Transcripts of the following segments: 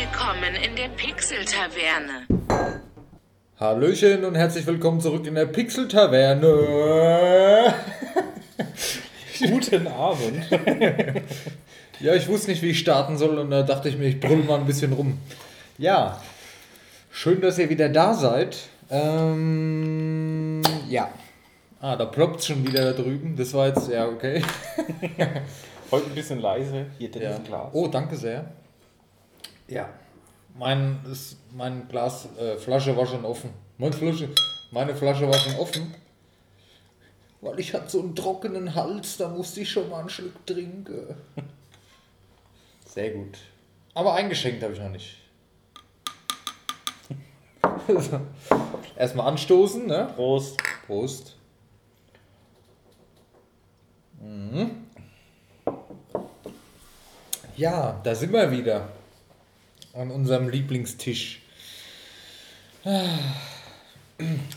Willkommen in der Pixel-Taverne. Hallöchen und herzlich willkommen zurück in der Pixel-Taverne. Guten Abend. Ja, ich wusste nicht, wie ich starten soll und da dachte ich mir, ich brüll mal ein bisschen rum. Ja, schön, dass ihr wieder da seid. Ähm, ja. Ah, da ploppt schon wieder da drüben. Das war jetzt, ja, okay. Heute ein bisschen leise. Hier, das Ja. Glas. Oh, danke sehr. Ja. Mein, ist, mein Glas, äh, Flasche war schon offen. Meine Flasche, meine Flasche war schon offen. Weil ich hatte so einen trockenen Hals, da musste ich schon mal einen Schluck trinken. Sehr gut. Aber eingeschenkt habe ich noch nicht. Erstmal anstoßen, ne? Prost. Prost. Mhm. Ja, da sind wir wieder. An unserem Lieblingstisch.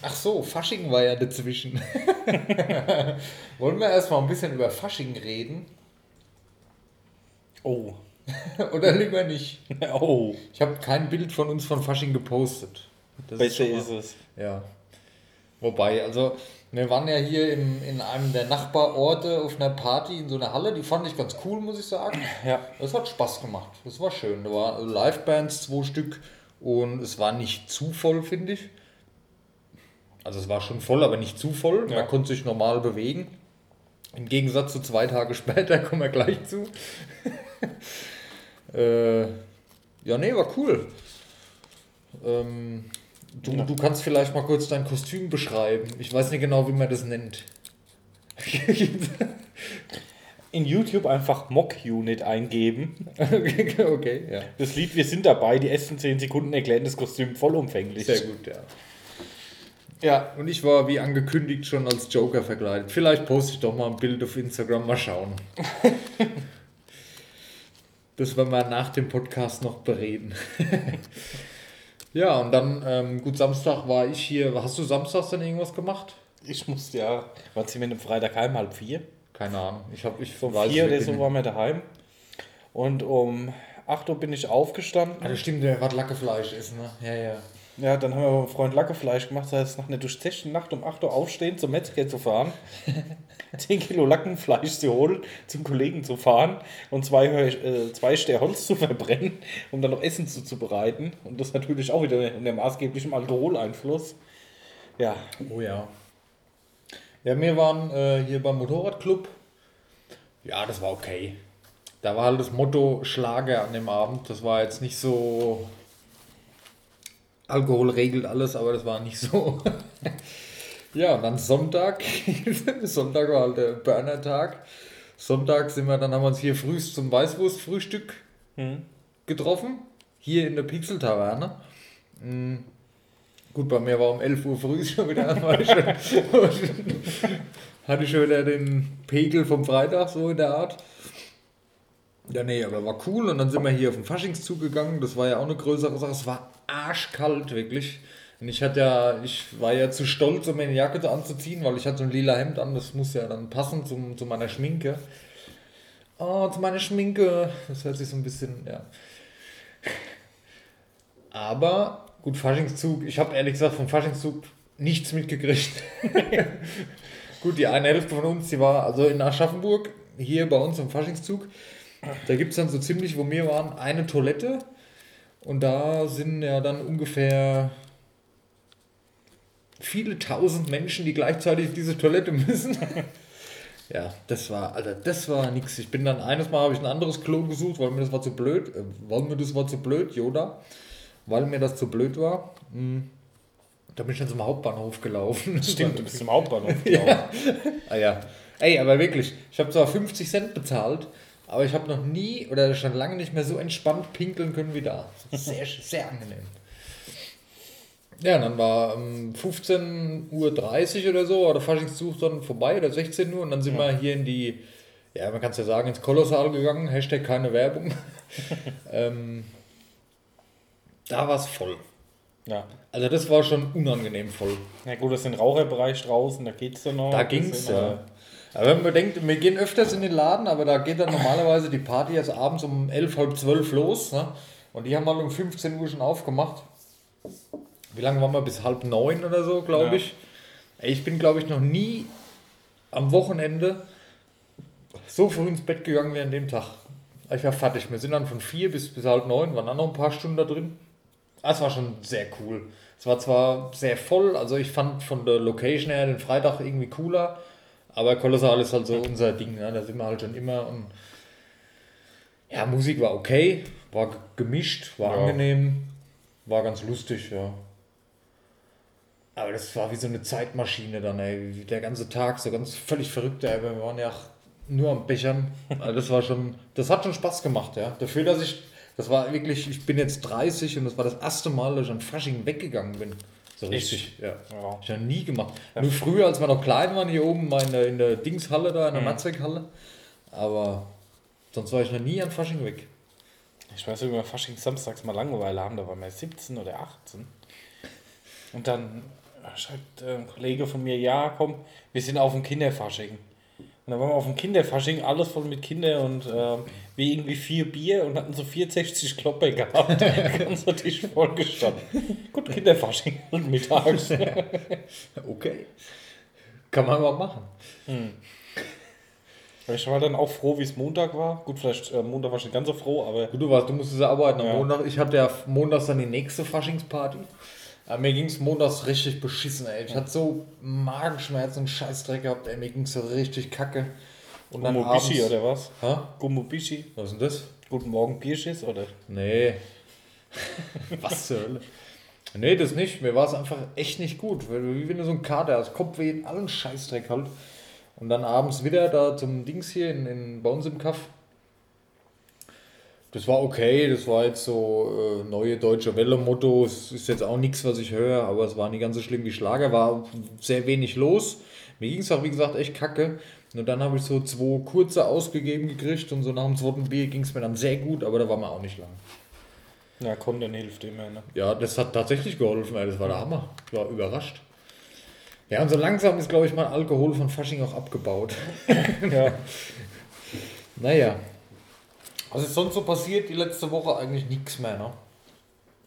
Ach so, Fasching war ja dazwischen. Wollen wir erstmal ein bisschen über Fasching reden? Oh. Oder lieber nicht? Oh. Ich habe kein Bild von uns von Fasching gepostet. Das Besser mal- ist es. Ja. Wobei, also, wir waren ja hier in, in einem der Nachbarorte auf einer Party in so einer Halle, die fand ich ganz cool, muss ich sagen. Ja. Das hat Spaß gemacht. Das war schön. Da waren Livebands, zwei Stück, und es war nicht zu voll, finde ich. Also, es war schon voll, aber nicht zu voll. Ja. Man konnte sich normal bewegen. Im Gegensatz zu zwei Tage später, kommen wir gleich zu. äh, ja, nee, war cool. Ähm, du, Ja. du kannst vielleicht mal kurz dein Kostüm beschreiben. Ich weiß nicht genau, wie man das nennt. In YouTube einfach Mock Unit eingeben. okay, ja. Das Lied Wir sind dabei, die ersten 10 Sekunden erklären das Kostüm vollumfänglich. Sehr gut, ja. Ja, und ich war wie angekündigt schon als Joker verkleidet. Vielleicht poste ich doch mal ein Bild auf Instagram, mal schauen. das werden wir nach dem Podcast noch bereden. Ja, und dann, ähm, gut, Samstag war ich hier. Hast du samstags dann irgendwas gemacht? Ich musste ja. Wann sind wir denn Freitag heim? Halb vier? Keine Ahnung. Ich habe ich weiß vier oder so waren wir daheim. Und um 8 Uhr bin ich aufgestanden. Ah, das stimmt, der hat Lackefleisch ist, ne? Ja, ja. Ja, dann haben wir mit Freund Lackefleisch gemacht. Das heißt, nach einer durchzechten Nacht um 8 Uhr aufstehen, zum Metzger zu fahren, 10 Kilo Lackenfleisch zu holen, zum Kollegen zu fahren und zwei, äh, zwei Ster Holz zu verbrennen, um dann noch Essen zuzubereiten. Und das natürlich auch wieder unter maßgeblichem Alkoholeinfluss. Ja, Oh ja. Ja, wir waren äh, hier beim Motorradclub. Ja, das war okay. Da war halt das Motto Schlager an dem Abend. Das war jetzt nicht so. Alkohol regelt alles, aber das war nicht so. ja, und dann Sonntag. Sonntag war halt der Burner-Tag. Sonntag sind wir, dann haben wir uns hier früh zum Weißwurstfrühstück getroffen. Hier in der Pixel-Taverne. Mm. Gut, bei mir war um 11 Uhr früh schon wieder. War ich schon, hatte ich schon wieder den Pegel vom Freitag, so in der Art. Ja, nee, aber war cool. Und dann sind wir hier auf den Faschingszug gegangen. Das war ja auch eine größere Sache. Es war arschkalt, wirklich. Und ich hatte ja, ich war ja zu stolz, um mir eine Jacke anzuziehen, weil ich hatte so ein lila Hemd an. Das muss ja dann passen zum, zu meiner Schminke. Oh, zu meiner Schminke. Das hört sich so ein bisschen, ja. Aber, gut, Faschingszug, ich habe ehrlich gesagt vom Faschingszug nichts mitgekriegt. gut, die eine Hälfte von uns, die war also in Aschaffenburg, hier bei uns im Faschingszug. Da gibt es dann so ziemlich, wo wir waren, eine Toilette. Und da sind ja dann ungefähr viele tausend Menschen, die gleichzeitig diese Toilette müssen. ja, das war, Alter, das war nix. Ich bin dann eines Mal habe ich ein anderes Klo gesucht, weil mir das war zu blöd. Äh, weil mir das war zu blöd, Yoda. Weil mir das zu blöd war. Hm. Da bin ich dann zum Hauptbahnhof gelaufen. stimmt, du bist im Hauptbahnhof gelaufen. ja. Ah ja. Ey, aber wirklich, ich habe zwar 50 Cent bezahlt, aber ich habe noch nie oder schon lange nicht mehr so entspannt pinkeln können wie da. Sehr, sehr angenehm. Ja, und dann war um 15.30 Uhr oder so, war der Faschingszug dann vorbei oder 16 Uhr und dann sind wir hier in die, ja, man kann es ja sagen, ins Kolossal gegangen, Hashtag keine Werbung. ähm, da war es voll. Ja. Also das war schon unangenehm voll. Na gut, das ist ein Raucherbereich draußen, da geht's dann noch. Da ging's bisschen, ja. Aber- wenn man denkt, wir gehen öfters in den Laden, aber da geht dann normalerweise die Party erst abends um 11, halb 12 los. Ne? Und die haben halt um 15 Uhr schon aufgemacht. Wie lange waren wir? Bis halb neun oder so, glaube Ja. ich. Ich bin, glaube ich, noch nie am Wochenende so früh ins Bett gegangen wie an dem Tag. Ich war fertig. Wir sind dann von vier bis, bis halb neun, waren dann noch ein paar Stunden da drin. Es war schon sehr cool. Es war zwar sehr voll, also ich fand von der Location her den Freitag irgendwie cooler, aber Kolossal ist halt so unser Ding, ne? da sind wir halt schon immer und ja, Musik war okay, war gemischt, war Ja. angenehm, war ganz lustig, ja. Aber das war wie so eine Zeitmaschine dann, ey. Der ganze Tag, so ganz völlig verrückt, ey. Wir waren ja nur am Bechern. Also das war schon, das hat schon Spaß gemacht, ja. Dafür, dass ich, das war wirklich, ich bin jetzt 30 und das war das erste Mal, dass ich an Fasching weggegangen bin. So richtig, ja. Ja. Ich habe nie gemacht. Nur früher, als wir noch klein waren, hier oben in der, in der Dingshalle da, in der Matzek-Halle. Aber sonst war ich noch nie an Fasching weg. Ich weiß, wenn wir Fasching samstags mal Langeweile haben, da waren wir 17 oder 18. Und dann schreibt äh, ein Kollege von mir, ja, komm, wir sind auf dem Kinderfasching. Und dann waren wir auf dem Kinderfasching, alles voll mit Kindern und ähm, wir irgendwie vier Bier und hatten so 64 Klopper gehabt. Ganzer Tisch vollgestanden. Gut, Kinderfasching und mittags. Okay. Kann man mal machen. Ich war dann auch froh, wie es Montag war. Gut, vielleicht äh, Montag war ich nicht ganz so froh, aber Gut, du warst, du musstest ja arbeiten am Ja. Montag. Ich hatte ja montags dann die nächste Faschingsparty. Aber mir ging es montags richtig beschissen, ey. Ich hatte so Magenschmerzen und Scheißdreck gehabt, ey. Mir ging es so richtig kacke. Und dann Gummobishi abends... oder was? Hä? Gummobishi. Was ist denn das? Guten Morgen Bierschiss oder? Nee. Was zur Hölle? Nee, das nicht. Mir war es einfach echt nicht gut. Wie wenn du so ein Kater hast, Kopfweh, allen Scheißdreck halt. Und dann abends wieder da zum Dings hier in, in, bei uns im Kaff. Das war okay, das war jetzt so äh, neue deutsche Welle-Motto. Es ist jetzt auch nichts, was ich höre, aber es war nicht ganz so schlimm wie Schlager, war sehr wenig los. Mir ging es auch, wie gesagt, echt kacke. Nur dann habe ich so zwei kurze ausgegeben gekriegt und so nach dem zweiten Bier ging es mir dann sehr gut, aber da war man auch nicht lang. Ja, Kondon hilft immer, ne? Ja, das hat tatsächlich geholfen, das war der Hammer. Ich war überrascht. Ja, und so langsam ist, glaube ich, mein Alkohol von Fasching auch abgebaut. Ja. Naja. Was ist sonst so passiert die letzte Woche? Eigentlich nichts mehr, ne?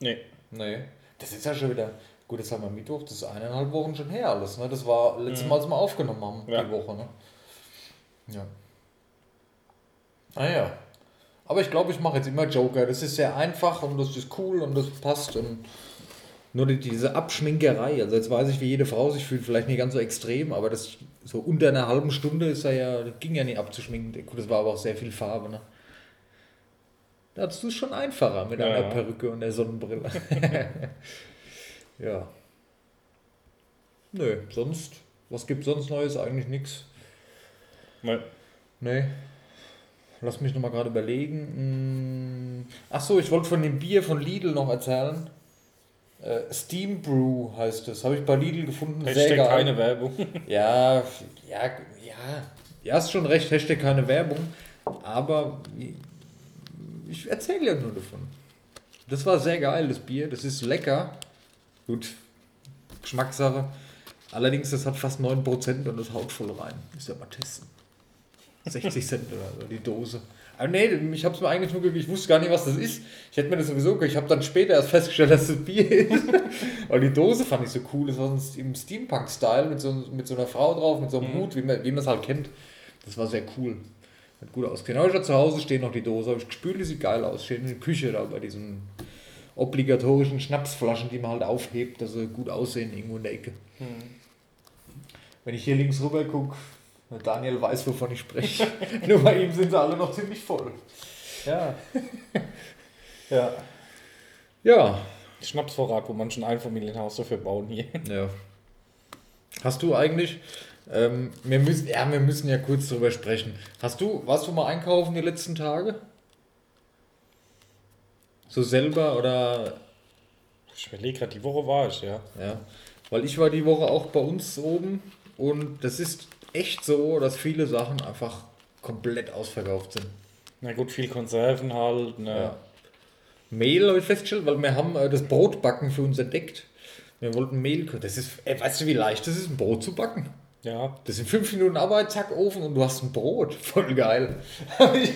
Nee. Nee. Das ist ja schon wieder. Gut, jetzt haben wir Mittwoch, das ist eineinhalb Wochen schon her alles, ne? Das war letztes Mal, als wir aufgenommen haben, Ja. die Woche, ne? Ja. Naja. Aber ich glaube, ich mache jetzt immer Joker. Das ist sehr einfach und das ist cool und das passt und nur die, diese Abschminkerei. Also jetzt weiß ich, wie jede Frau sich fühlt, vielleicht nicht ganz so extrem, aber das so unter einer halben Stunde ist er ja, das ging ja nicht abzuschminken. Gut, das war aber auch sehr viel Farbe, ne? Da hast du es schon einfacher mit Ja, einer ja. Perücke und der Sonnenbrille. ja. Nö, sonst, was gibt sonst Neues? Eigentlich nichts. Weil, Nee. Lass mich nochmal gerade überlegen. Hm. Ach so, ich wollte von dem Bier von Lidl noch erzählen. Äh, Steam Brew heißt es. Habe ich bei Lidl gefunden. Sehr Hashtag geil. keine Werbung. Ja, ja, ja. Ja, hast schon recht. Hashtag keine Werbung. Aber ich erzähle ja nur davon. Das war sehr geil, das Bier. Das ist lecker. Gut, Geschmackssache. Allerdings, das hat fast 9% und das haut voll rein. Müsst ihr mal testen. 60 Cent oder so, die Dose. Aber nee, ich habe es mir gegeben, ich wusste gar nicht, was das ist. Ich hätte mir das sowieso, ich habe dann später erst festgestellt, dass das Bier ist. Aber die Dose fand ich so cool, das war im Steampunk-Style mit so, mit so einer Frau drauf, mit so einem Hut, wie man wie man es halt kennt. Das war sehr cool. Hat gut ausgesehen. Aber ich hatte zu Hause stehen noch die Dose, habe ich gespült, die sieht geil aus. Steht in der Küche da bei diesen obligatorischen Schnapsflaschen, die man halt aufhebt, dass sie gut aussehen irgendwo in der Ecke. Wenn ich hier links rüber gucke, Daniel weiß, wovon ich spreche. Nur bei ihm sind sie alle noch ziemlich voll. Ja. ja. Ja. Schnapsvorrat, wo manche ein Einfamilienhaus dafür bauen hier. ja. Hast du eigentlich, ähm, wir müssen, ja, wir müssen ja kurz drüber sprechen. Hast du, warst du mal einkaufen die letzten Tage? So selber oder Ich überlege gerade, die Woche war ich, ja. Ja, weil ich war die Woche auch bei uns oben und das ist echt so, dass viele Sachen einfach komplett ausverkauft sind. Na gut, viel Konserven halt. Ne. Ja. Mehl habe ich festgestellt, weil wir haben äh, das Brotbacken für uns entdeckt. Wir wollten Mehl, das ist, ey, weißt du wie leicht das ist, ein Brot zu backen? Ja. Das sind fünf Minuten Arbeit, zack, Ofen und du hast ein Brot. Voll geil. Habe ich,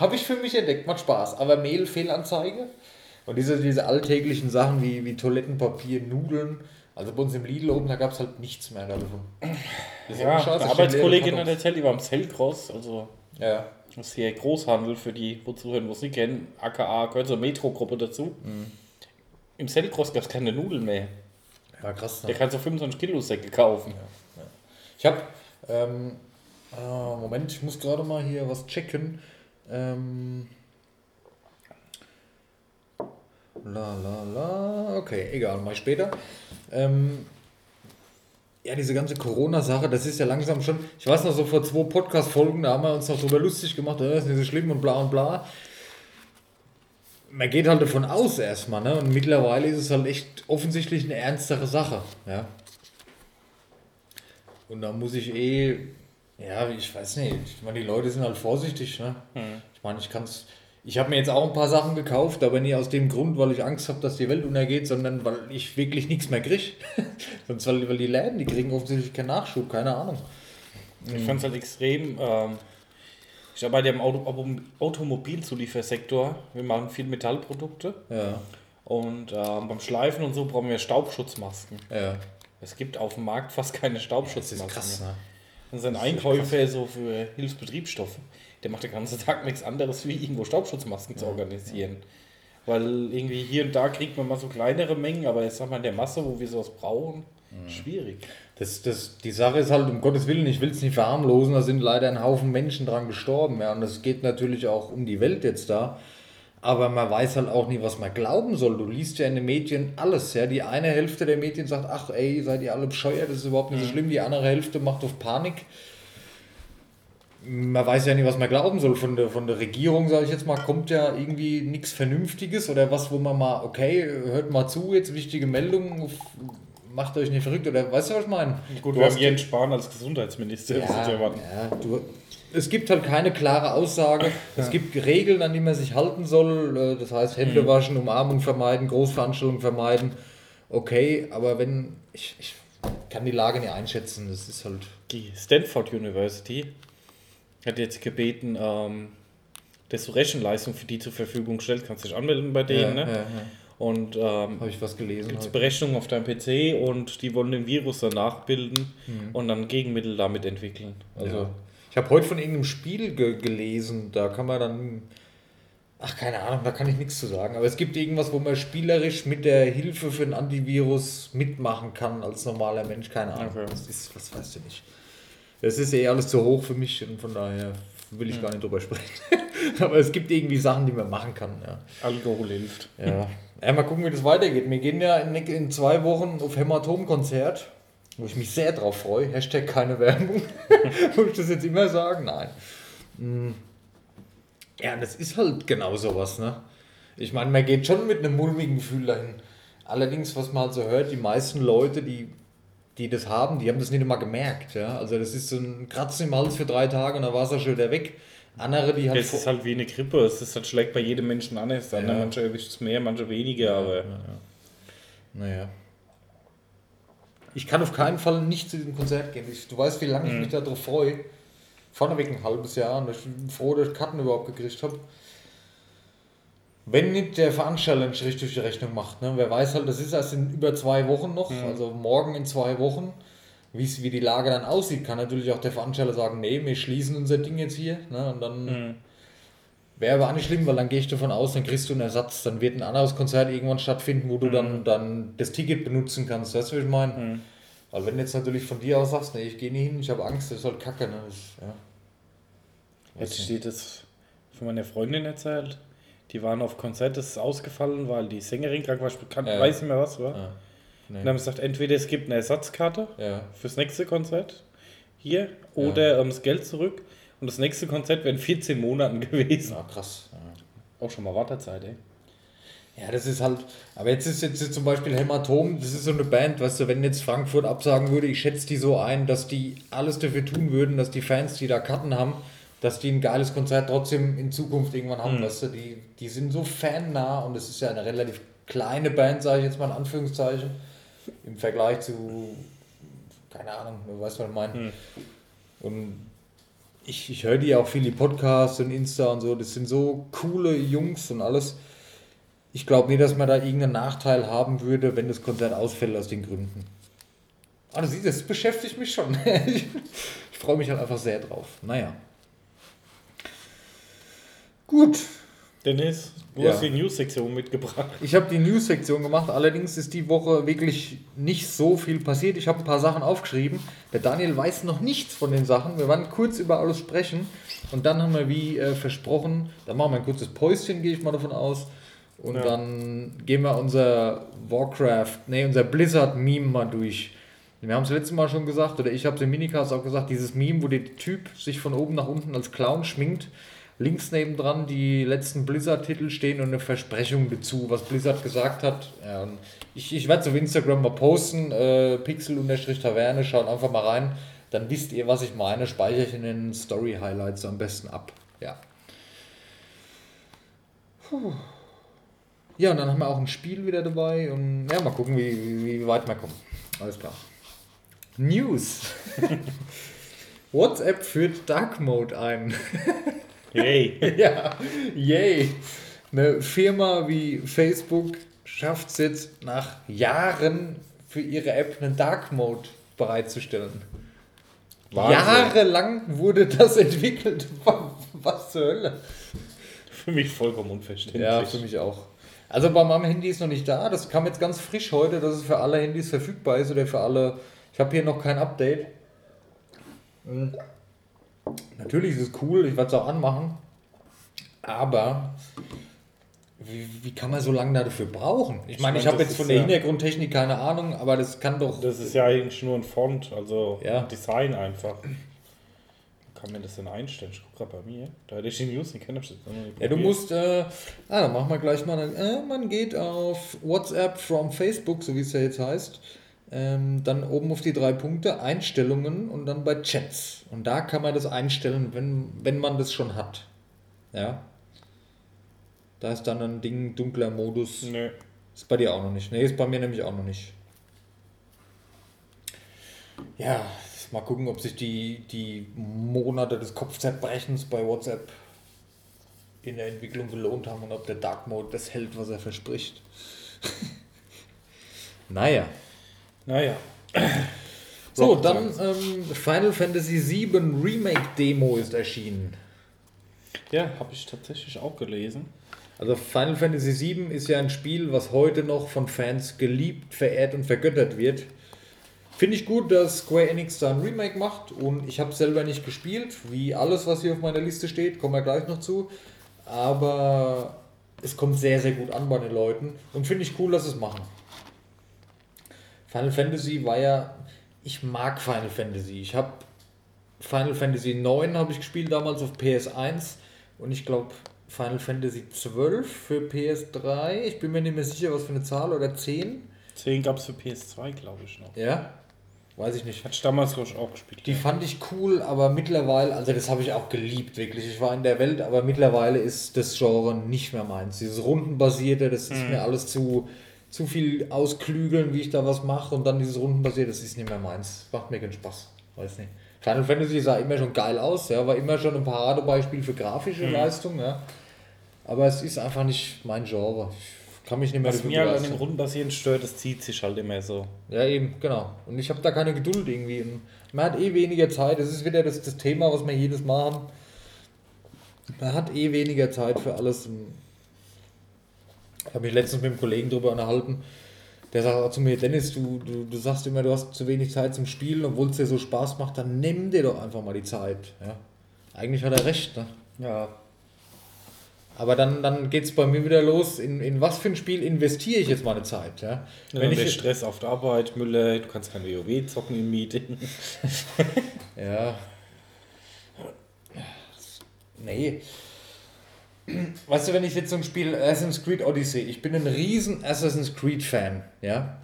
hab ich für mich entdeckt, macht Spaß. Aber Mehl, Fehlanzeige. Und diese, diese alltäglichen Sachen wie, wie Toilettenpapier, Nudeln. Also bei uns im Lidl oben, da gab es halt nichts mehr davon. Das Ja, ohne Scheiß, eine Arbeitskollegin hat leere erzählt, die war am Zellcross, also. Ja. das ist hier Großhandel für die, wo zuhören, wo sie kennen, aka gehört zur Metro-Gruppe dazu. Im Zellcross gab es keine Nudeln mehr. ja, krass. Der Ne? kann so 25 Kilo Säcke kaufen. Ich habe, ähm, ah, Moment, ich muss gerade mal hier was checken. Ähm, la la la, okay, egal, mal später. Ähm, ja, diese ganze Corona-Sache, das ist ja langsam schon, ich weiß noch so vor zwei Podcast-Folgen, da haben wir uns noch drüber lustig gemacht, äh, das ist nicht so schlimm und bla und bla. Man geht halt davon aus erstmal, ne? Und mittlerweile ist es halt echt offensichtlich eine ernstere Sache, ja. Und da muss ich eh, ja, ich weiß nicht, ich meine, die Leute sind halt vorsichtig, ne? Ich meine, ich kann's, ich habe mir jetzt auch ein paar Sachen gekauft, aber nie aus dem Grund, weil ich Angst habe, dass die Welt untergeht, sondern weil ich wirklich nichts mehr kriege. Sonst, weil, weil die Läden, die kriegen offensichtlich keinen Nachschub, keine Ahnung. Ich fand es halt extrem. Ähm, ich arbeite ja im Auto, Automobilzuliefersektor. Wir machen viel Metallprodukte. Ja, Und ähm, beim Schleifen und so brauchen wir Staubschutzmasken. ja. Es gibt auf dem Markt fast keine Das Staubschutzmasken. ist krass, ne? Und sein Einkäufer so für Hilfsbetriebsstoffe, der macht den ganzen Tag nichts anderes, wie irgendwo Staubschutzmasken zu organisieren. Weil irgendwie hier und da kriegt man mal so kleinere Mengen, aber jetzt sag mal in der Masse, wo wir sowas brauchen, schwierig. Das, das, die Sache ist halt, um Gottes Willen, ich will es nicht verharmlosen, da sind leider ein Haufen Menschen dran gestorben. Ja, und es geht natürlich auch um die Welt jetzt da. Aber man weiß halt auch nie, was man glauben soll. Du liest ja in den Medien alles. Ja? Die eine Hälfte der Medien sagt, ach ey, seid ihr alle bescheuert, das ist überhaupt nicht so schlimm. Die andere Hälfte macht auf Panik. Man weiß ja nicht, was man glauben soll. Von der, von der Regierung, sage ich jetzt mal, kommt ja irgendwie nichts Vernünftiges oder was, wo man mal, okay, hört mal zu, jetzt wichtige Meldungen, macht euch nicht verrückt oder weißt du, was ich meine? Gut, Du wir hast- haben Jens Spahn als Gesundheitsminister. ja, ja, du, es gibt halt keine klare Aussage. Es gibt Regeln, an die man sich halten soll. Äh, Das heißt, Hände waschen, Umarmung vermeiden, Großveranstaltungen vermeiden. Okay, aber wenn. Ich, ich kann die Lage nicht einschätzen. Das ist halt. Die Stanford University hat jetzt gebeten, ähm, dass du Rechenleistung für die zur Verfügung stellt. Kannst dich anmelden bei denen. ja, ne? ja, ja. Und ähm, Habe ich was gelesen. gibt es. Berechnungen auf deinem PC und die wollen den Virus danach bilden Mhm. und dann Gegenmittel damit entwickeln. Also Ja. Ich habe heute von irgendeinem Spiel ge gelesen, da kann man dann. Ach, keine Ahnung, da kann ich nichts zu sagen. Aber es gibt irgendwas, wo man spielerisch mit der Hilfe für ein Antivirus mitmachen kann als normaler Mensch. Keine Ahnung. Okay. Das ist, was weißt du nicht. Das ist eh alles zu hoch für mich und von daher will ich gar nicht drüber sprechen. Aber es gibt irgendwie Sachen, die man machen kann. Ja. Alkohol hilft. Ja. ja, mal gucken, wie das weitergeht. Wir gehen ja in, in zwei Wochen auf Hämatom-Konzert, wo ich mich sehr drauf freue. Hashtag keine Werbung. Muss ich das jetzt immer sagen? Nein. Mm. Ja, das ist halt genau sowas, ne? Ich meine, man geht schon mit einem mulmigen Gefühl dahin. Allerdings, was man halt so hört, die meisten Leute, die, die das haben, die haben das nicht immer gemerkt, ja. Also das ist so ein Kratzen im Hals für drei Tage und dann war es auch schon wieder weg. Andere, die halt... Es ist halt wie eine Grippe. Es ist halt schlägt bei jedem Menschen anders. an. Ja. Manche erwischt es mehr, manche weniger. Aber Naja. Ich kann auf keinen Fall nicht zu diesem Konzert gehen. Ich, du weißt, wie lange ich mich darauf freue. Vorneweg ein halbes Jahr und ich bin froh, dass ich Karten überhaupt gekriegt habe. Wenn nicht der Veranstalter einen Strich durch die Rechnung macht. Ne? Wer weiß halt, das ist erst in über zwei Wochen noch, also morgen in zwei Wochen. Wie's, wie die Lage dann aussieht, kann natürlich auch der Veranstalter sagen, nee, wir schließen unser Ding jetzt hier. Ne? Und dann Wäre aber auch nicht schlimm, weil dann gehe ich davon aus, dann kriegst du einen Ersatz. Dann wird ein anderes Konzert irgendwann stattfinden, wo du dann, dann das Ticket benutzen kannst. Weißt du, was ich meine? Weil wenn du jetzt natürlich von dir aus sagst, nee, ich gehe nie hin, ich habe Angst, das ist halt kacke. Ne? Das, ja. Jetzt steht es von meiner Freundin erzählt. Die waren auf Konzert, das ist ausgefallen, weil die Sängerin krank war, ich kann, Ja. weiß nicht mehr was war. Ja. Nee. Und dann haben sie gesagt, entweder es gibt eine Ersatzkarte ja. fürs nächste Konzert hier oder ähm, das Geld zurück. Und das nächste Konzert wäre in 14 Monaten gewesen. Ja, krass. Ja. Auch schon mal Wartezeit, ey. Ja, das ist halt, aber jetzt ist jetzt zum Beispiel Hämatom, das ist so eine Band, weißt du, wenn jetzt Frankfurt absagen würde, ich schätze die so ein, dass die alles dafür tun würden, dass die Fans, die da Karten haben, dass die ein geiles Konzert trotzdem in Zukunft irgendwann haben, weißt du, die, die sind so fannah und es ist ja eine relativ kleine Band, sage ich jetzt mal in Anführungszeichen, im Vergleich zu, keine Ahnung, du weißt, was ich meine. Und ich, ich höre die auch viele Podcasts und Insta und so, das sind so coole Jungs und alles. Ich glaube nicht, dass man da irgendeinen Nachteil haben würde, wenn das Konzert ausfällt aus den Gründen. Ah, du siehst, das beschäftigt mich schon. ich ich freue mich halt einfach sehr drauf. Naja. Gut, Dennis, du Ja. hast die News-Sektion mitgebracht. Ich habe die News-Sektion gemacht, allerdings ist die Woche wirklich nicht so viel passiert. Ich habe ein paar Sachen aufgeschrieben. Der Daniel weiß noch nichts von den Sachen. Wir werden kurz über alles sprechen und dann haben wir, wie äh, versprochen, dann machen wir ein kurzes Päuschen, gehe ich mal davon aus. Und Ja. dann gehen wir unser Warcraft, nee, unser Blizzard-Meme mal durch. Wir haben es letztes Mal schon gesagt, oder ich habe es im Minicast auch gesagt, dieses Meme, wo der Typ sich von oben nach unten als Clown schminkt, links nebendran die letzten Blizzard-Titel stehen und eine Versprechung dazu, was Blizzard gesagt hat. Ja, und ich ich werde es auf Instagram mal posten, äh, Pixel-Taverne, schaut einfach mal rein, dann wisst ihr, was ich meine, speichere ich in den Story-Highlights am besten ab. Ja. Puh. Ja, und dann haben wir auch ein Spiel wieder dabei und ja, mal gucken, wie, wie, wie weit wir kommen. Alles klar. News. WhatsApp führt Dark Mode ein. Hey. ja, yay. Eine Firma wie Facebook schafft es jetzt nach Jahren für ihre App einen Dark Mode bereitzustellen. Wahnsinn. Jahrelang wurde das entwickelt. Was zur Hölle? Für mich vollkommen unverständlich. Ja, für mich auch. Also bei meinem Handy ist noch nicht da. Das kam jetzt ganz frisch heute, dass es für alle Handys verfügbar ist oder für alle. Ich habe hier noch kein Update. Natürlich ist es cool, ich werde es auch anmachen. Aber wie, wie kann man so lange dafür brauchen? Ich meine, ich meine, habe das jetzt von der ja- Hintergrundtechnik keine Ahnung, aber das kann doch. Das ist ja eigentlich nur ein Font, also Ja. ein Design einfach. Wie kann man das denn einstellen? Ich gucke gerade bei mir. Da hätte ich die News nicht kennen. Ja, du musst, äh, ah, dann machen wir gleich mal, äh, man geht auf WhatsApp from Facebook, so wie es ja jetzt heißt, ähm, dann oben auf die drei Punkte, Einstellungen und dann bei Chats. Und da kann man das einstellen, wenn, wenn man das schon hat. Ja. Da ist dann ein Ding, dunkler Modus. Nö. Ist bei dir auch noch nicht. Nee, ist bei mir nämlich auch noch nicht. Ja, mal gucken, ob sich die, die Monate des Kopfzerbrechens bei WhatsApp in der Entwicklung gelohnt haben und ob der Dark Mode das hält, was er verspricht. naja. Naja. So, dann ähm, Final Fantasy VII Remake Demo ist erschienen. Ja, habe ich tatsächlich auch gelesen. Also Final Fantasy VII ist ja ein Spiel, was heute noch von Fans geliebt, verehrt und vergöttert wird. Finde ich gut, dass Square Enix da ein Remake macht und ich habe selber nicht gespielt, wie alles, was hier auf meiner Liste steht, kommen wir gleich noch zu. Aber es kommt sehr, sehr gut an bei den Leuten und finde ich cool, dass sie es machen. Final Fantasy war ja, ich mag Final Fantasy. Ich habe Final Fantasy 9 habe ich gespielt damals auf PS1 und ich glaube Final Fantasy 12 für PS3. Ich bin mir nicht mehr sicher, was für eine Zahl oder 10. 10 gab es für PS2, glaube ich, noch. Ja? Weiß ich nicht. Hatte ich damals, glaube ich, auch gespielt. Die fand ich cool, aber mittlerweile, also das habe ich auch geliebt, wirklich. Ich war in der Welt, aber mittlerweile ist das Genre nicht mehr meins. Dieses Rundenbasierte, das ist mir alles zu, zu viel ausklügeln, wie ich da was mache und dann dieses Rundenbasierte, das ist nicht mehr meins. Macht mir keinen Spaß. Weiß nicht. Final Fantasy sah immer schon geil aus, ja, war immer schon ein Paradebeispiel für grafische Leistung, ja. Aber es ist einfach nicht mein Genre. Ich kann mich nicht mehr Was mir halt an den. Rundenbasieren stört, das zieht sich halt immer so. Ja, eben, genau. Und ich habe da keine Geduld irgendwie. Und man hat eh weniger Zeit. Das ist wieder das, das Thema, was wir jedes Mal haben. Man hat eh weniger Zeit für alles. Und habe mich letztens mit einem Kollegen darüber unterhalten. Der sagt auch zu mir, Dennis, du, du, du sagst immer, du hast zu wenig Zeit zum Spielen, obwohl es dir so Spaß macht, dann nimm dir doch einfach mal die Zeit. Ja. Eigentlich hat er recht. Ne? Ja. Aber dann, dann geht es bei mir wieder los, in, in was für ein Spiel investiere ich jetzt meine Zeit. Ja? Wenn ich Stress auf der Arbeit, Müller, du kannst kein WoW zocken im Meeting. Ja. Nee. Weißt du, wenn ich jetzt so ein Spiel Assassin's Creed Odyssey, ich bin ein riesen Assassin's Creed Fan, ja.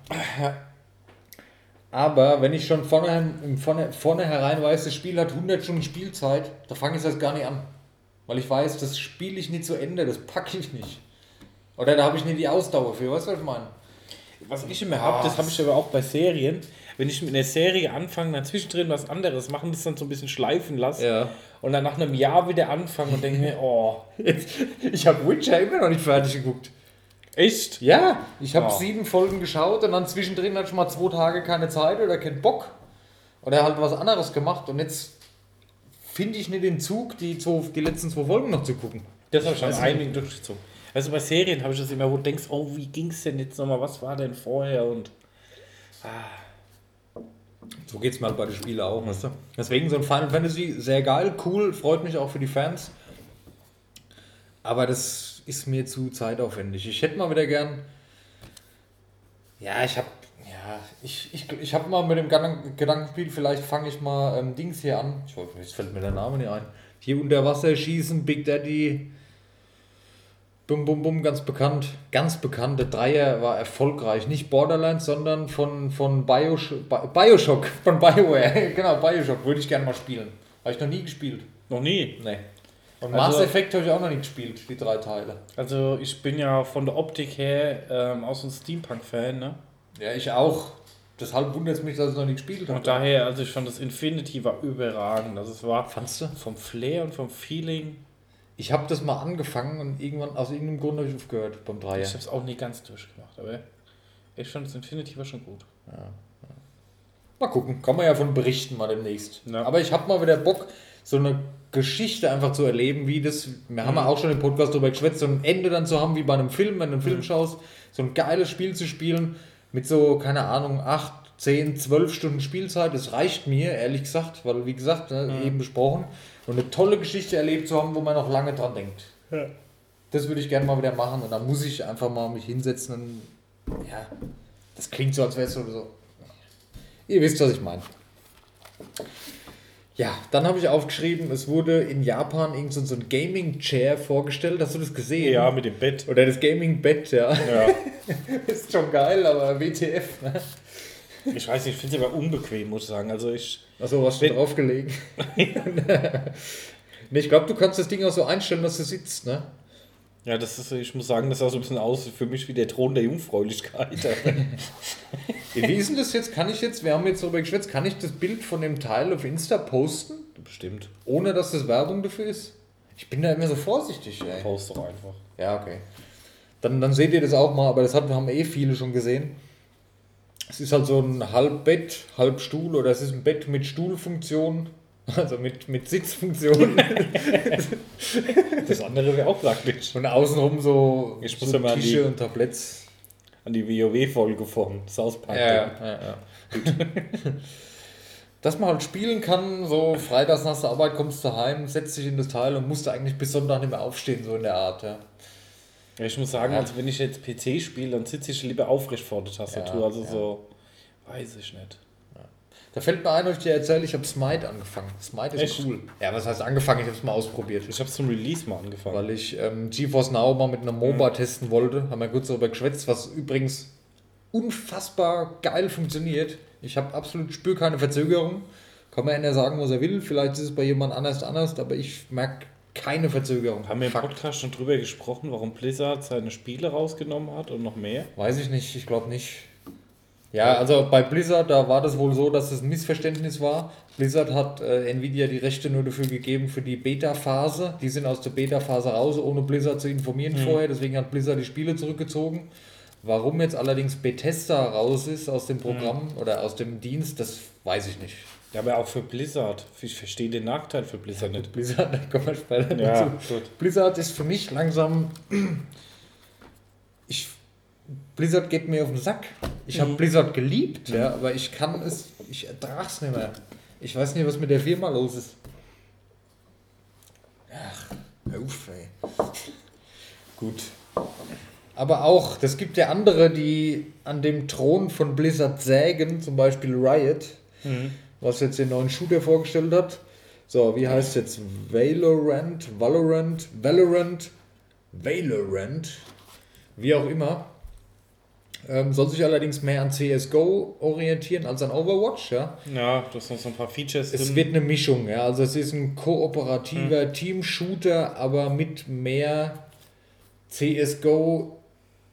Aber wenn ich schon vorne, im vorne, vornherein weiß, das Spiel hat 100 Stunden Spielzeit, da fange ich das gar nicht an. Weil ich weiß, das spiele ich nicht zu Ende, das packe ich nicht. Oder da habe ich nicht die Ausdauer für, weißt du, was ich meine? Was ich immer habe, das habe ich aber auch bei Serien. Wenn ich mit einer Serie anfange, dann zwischendrin was anderes machen, das dann so ein bisschen schleifen lasse Ja. und dann nach einem Jahr wieder anfangen und denke mir, oh, Ich habe Witcher immer noch nicht fertig geguckt. echt? Ja, ich habe Oh. sieben Folgen geschaut und dann zwischendrin hatte ich mal zwei Tage keine Zeit oder keinen Bock. Oder halt was anderes gemacht und jetzt finde ich nicht den Zug, die, zwei, die letzten zwei Folgen noch zu gucken. Das habe ich schon einigen durchgezogen. Also bei Serien habe ich das immer, wo du denkst, oh, wie ging es denn jetzt nochmal, was war denn vorher und So geht es mal bei den Spielen auch, weißt du? Deswegen so ein Final Fantasy, sehr geil, cool, freut mich auch für die Fans. Aber das ist mir zu zeitaufwendig. Ich hätte mal wieder gern. Ja, ich habe. Ja, ich, ich, ich habe mal mit dem Gedanken Gedanken gespielt, vielleicht fange ich mal ähm, Dings hier an. Ich weiß, jetzt fällt mir der Name nicht ein. Hier unter Wasser schießen, Big Daddy. Bum Bum Bum, ganz bekannt. Ganz bekannt. Der Dreier war erfolgreich. Nicht Borderlands, sondern von, von Biosh Bi- Bioshock. Von Bioware. genau, Bioshock. Würde ich gerne mal spielen. Habe ich noch nie gespielt. noch nie. Nee. Und Also- Mass Effect habe ich auch noch nie gespielt, die drei Teile. Also ich bin ja von der Optik her ähm, auch so ein Steampunk-Fan, ne? Ja, ich auch. Deshalb wundert es mich, dass ich noch nie gespielt habe. Und daher, also ich fand das Infinity war überragend. Also es war Fandst du? vom Flair und vom Feeling. Ich habe das mal angefangen und irgendwann, aus irgendeinem Grund habe ich aufgehört beim Dreier. Ich habe es auch nie ganz durchgemacht, aber ich fand das Infinity war schon gut. Mal gucken, kann man ja von berichten mal demnächst. Ja. Aber ich habe mal wieder Bock, so eine Geschichte einfach zu erleben, wie das, wir haben ja auch schon im Podcast darüber geschwätzt, so ein Ende dann zu haben, wie bei einem Film, wenn du einen Film schaust, so ein geiles Spiel zu spielen, mit so, keine Ahnung, 8, 10, 12 Stunden Spielzeit, das reicht mir, ehrlich gesagt, weil, wie gesagt, ne, eben besprochen, und eine tolle Geschichte erlebt zu haben, wo man noch lange dran denkt. Ja. Das würde ich gerne mal wieder machen und dann muss ich einfach mal mich hinsetzen und, ja, das klingt so, als wäre es so, so Ihr wisst, was ich meine. Ja, dann habe ich aufgeschrieben, es wurde in Japan irgend so ein Gaming-Chair vorgestellt. Hast du das gesehen? Ja, mit dem Bett. Oder das Gaming-Bett, ja. Ja. Ist schon geil, aber WTF, ne? Ich weiß nicht, ich finde es aber unbequem, muss ich sagen. Also ich. Achso, du Wenn- draufgelegen? nee, ich glaube, du kannst das Ding auch so einstellen, dass du sitzt, ne? Ja, das ist, ich muss sagen, das sah so ein bisschen aus für mich wie der Thron der Jungfräulichkeit. Wie ist denn das jetzt? Kann ich jetzt, wir haben jetzt darüber geschwätzt, kann ich das Bild von dem Teil auf Insta posten, Bestimmt. ohne dass das Werbung dafür ist? Ich bin da immer so vorsichtig, ey. Post doch einfach. Ja, okay. Dann, dann seht ihr das auch mal, aber das hat, haben eh viele schon gesehen. Es ist halt so ein halb Bett, halb Stuhl oder es ist ein Bett mit Stuhlfunktion, also mit, mit Sitzfunktion Das andere wäre auch praktisch. und außenrum so, Ich muss so ja Tische die- und Tabletts. An die WoW-Folge von South Park. Ja, ja, ja. Dass man halt spielen kann, so freitags nach der Arbeit kommst du heim, setzt dich in das Teil und musst eigentlich bis Sonntag nicht mehr aufstehen, so in der Art, ja. Ja, ich muss sagen, Ja. also wenn ich jetzt PC spiele, dann sitze ich lieber aufrecht vor der Tastatur. Ja, also ja. so, weiß ich nicht. Da fällt mir ein, ich dir erzähle, ich habe Smite angefangen. Smite ist Echt? cool. Ja, was heißt angefangen? Ich habe es mal ausprobiert. Ich habe zum Release mal angefangen. Weil ich ähm, GeForce Now mal mit einem MOBA testen wollte. Haben wir kurz darüber geschwätzt, was übrigens unfassbar geil funktioniert. Ich habe absolut spür keine Verzögerung. Kann man ja sagen, was er will. Vielleicht ist es bei jemand anders anders, aber ich merke keine Verzögerung. Haben wir im Fakt. Podcast schon drüber gesprochen, warum Blizzard seine Spiele rausgenommen hat und noch mehr? Weiß ich nicht, ich glaube nicht. Ja, also bei Blizzard, da war das wohl so, dass es ein Missverständnis war. Blizzard hat äh, Nvidia die Rechte nur dafür gegeben für die Beta-Phase. Die sind aus der Beta-Phase raus, ohne Blizzard zu informieren vorher. Deswegen hat Blizzard die Spiele zurückgezogen. Warum jetzt allerdings Bethesda raus ist aus dem Programm oder aus dem Dienst, das weiß ich nicht. Ja, aber auch für Blizzard. Ich verstehe den Nachteil für Blizzard nicht. Blizzard, da kommen wir später Ja, dazu. gut. Blizzard ist für mich langsam. Ich, Blizzard geht mir auf den Sack. Ich habe Blizzard geliebt, ja, aber ich kann es, ich ertrag's nicht mehr. Ich weiß nicht, was mit der Firma los ist. Ach, hör auf, ey. Gut. Aber auch, das gibt ja andere, die an dem Thron von Blizzard sägen, zum Beispiel Riot, was jetzt den neuen Shooter vorgestellt hat. So, wie heißt jetzt Valorant, Valorant, Valorant, Valorant, wie auch immer. Ähm, soll sich allerdings mehr an CSGO orientieren als an Overwatch, ja. Ja, du hast noch so ein paar Features Es drin. wird eine Mischung, ja. Also es ist ein kooperativer Team-Shooter, aber mit mehr CSGO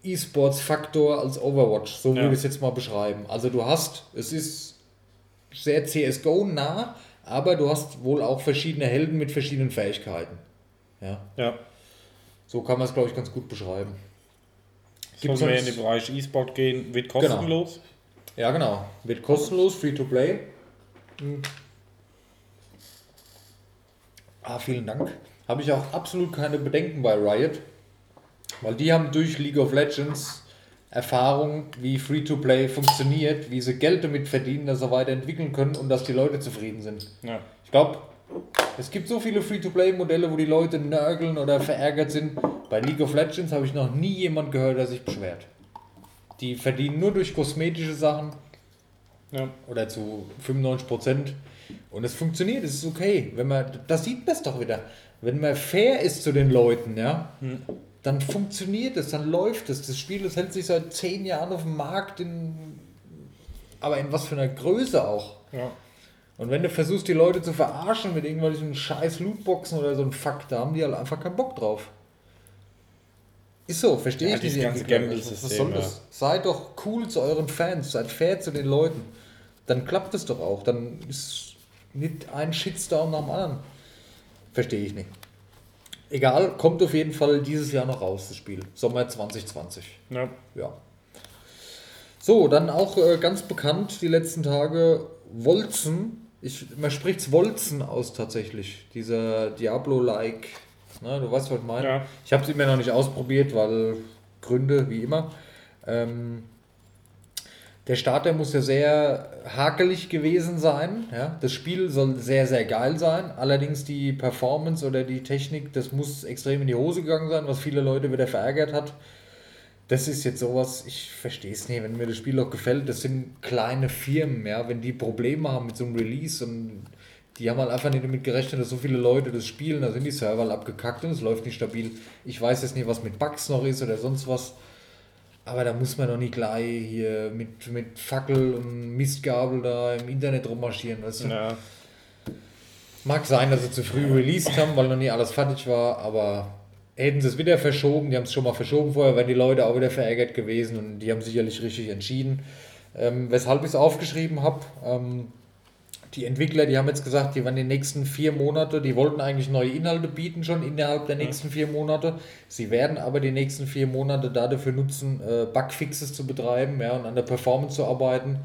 E-Sports-Faktor als Overwatch. So Ja. würde ich es jetzt mal beschreiben. Also du hast, es ist sehr CSGO nah, aber du hast wohl auch verschiedene Helden mit verschiedenen Fähigkeiten. Ja, Ja. so kann man es, glaube ich, ganz gut beschreiben. Sollen Gibt's wir in den Bereich E-Sport gehen, wird kostenlos. Ja, genau. Wird kostenlos, free to play. Hm. Ah, vielen Dank. Habe ich auch absolut keine Bedenken bei Riot, weil die haben durch League of Legends Erfahrung, wie free to play funktioniert, wie sie Geld damit verdienen, dass sie weiterentwickeln können und dass die Leute zufrieden sind. Ja. Ich glaube, es gibt so viele Free-to-Play-Modelle, wo die Leute nörgeln oder verärgert sind. Bei League of Legends habe ich noch nie jemand gehört, der sich beschwert. Die verdienen nur durch kosmetische Sachen Ja. oder zu 95 Prozent. Und es funktioniert, es ist okay. Wenn man, das sieht man es doch wieder. Wenn man fair ist zu den Leuten, ja, dann funktioniert es, dann läuft es. Das Spiel, das hält sich seit zehn Jahren auf dem Markt, in, aber in was für einer Größe auch. Ja. Und wenn du versuchst, die Leute zu verarschen mit irgendwelchen scheiß Lootboxen oder so ein Fuck, da haben die halt einfach keinen Bock drauf. Ist so, verstehe Ja, ich nicht. ganze. Gamble-System, Was soll das? Seid doch cool zu euren Fans, seid fair zu den Leuten. Dann klappt es doch auch. Dann ist nicht ein Shitstorm nach dem anderen. Verstehe ich nicht. Egal, kommt auf jeden Fall dieses Jahr noch raus, das Spiel. Sommer 2020. Ja. Ja. So, dann auch äh, ganz bekannt die letzten Tage Wolzen. Ich, man spricht Wolzen aus tatsächlich. Dieser Diablo-like. Ne, du weißt, was ich meine. Ja. Ich habe es immer noch nicht ausprobiert, weil Gründe, wie immer. Ähm, der Starter muss ja sehr hakelig gewesen sein. Ja? Das Spiel soll sehr, sehr geil sein. Allerdings die Performance oder die Technik, das muss extrem in die Hose gegangen sein, was viele Leute wieder verärgert hat. Das ist jetzt sowas, ich verstehe es nicht, wenn mir das Spiel auch gefällt. Das sind kleine Firmen, ja. Wenn die Probleme haben mit so einem Release und die haben halt einfach nicht damit gerechnet, dass so viele Leute das spielen, da sind die Server halt abgekackt und es läuft nicht stabil. Ich weiß jetzt nicht, was mit Bugs noch ist oder sonst was. Aber da muss man doch nicht gleich hier mit, mit Fackel und Mistgabel da im Internet rummarschieren. Weißt du? ja. Mag sein, dass sie zu früh released haben, weil noch nie alles fertig war, aber hätten sie es wieder verschoben, die haben es schon mal verschoben vorher, wären die Leute auch wieder verärgert gewesen und die haben sicherlich richtig entschieden. Ähm, weshalb ich es aufgeschrieben habe, ähm, die Entwickler, die haben jetzt gesagt, die werden die nächsten vier Monate, die wollten eigentlich neue Inhalte bieten schon innerhalb der nächsten vier Monate. Sie werden aber die nächsten vier Monate da dafür nutzen, äh, Bugfixes zu betreiben ja, und an der Performance zu arbeiten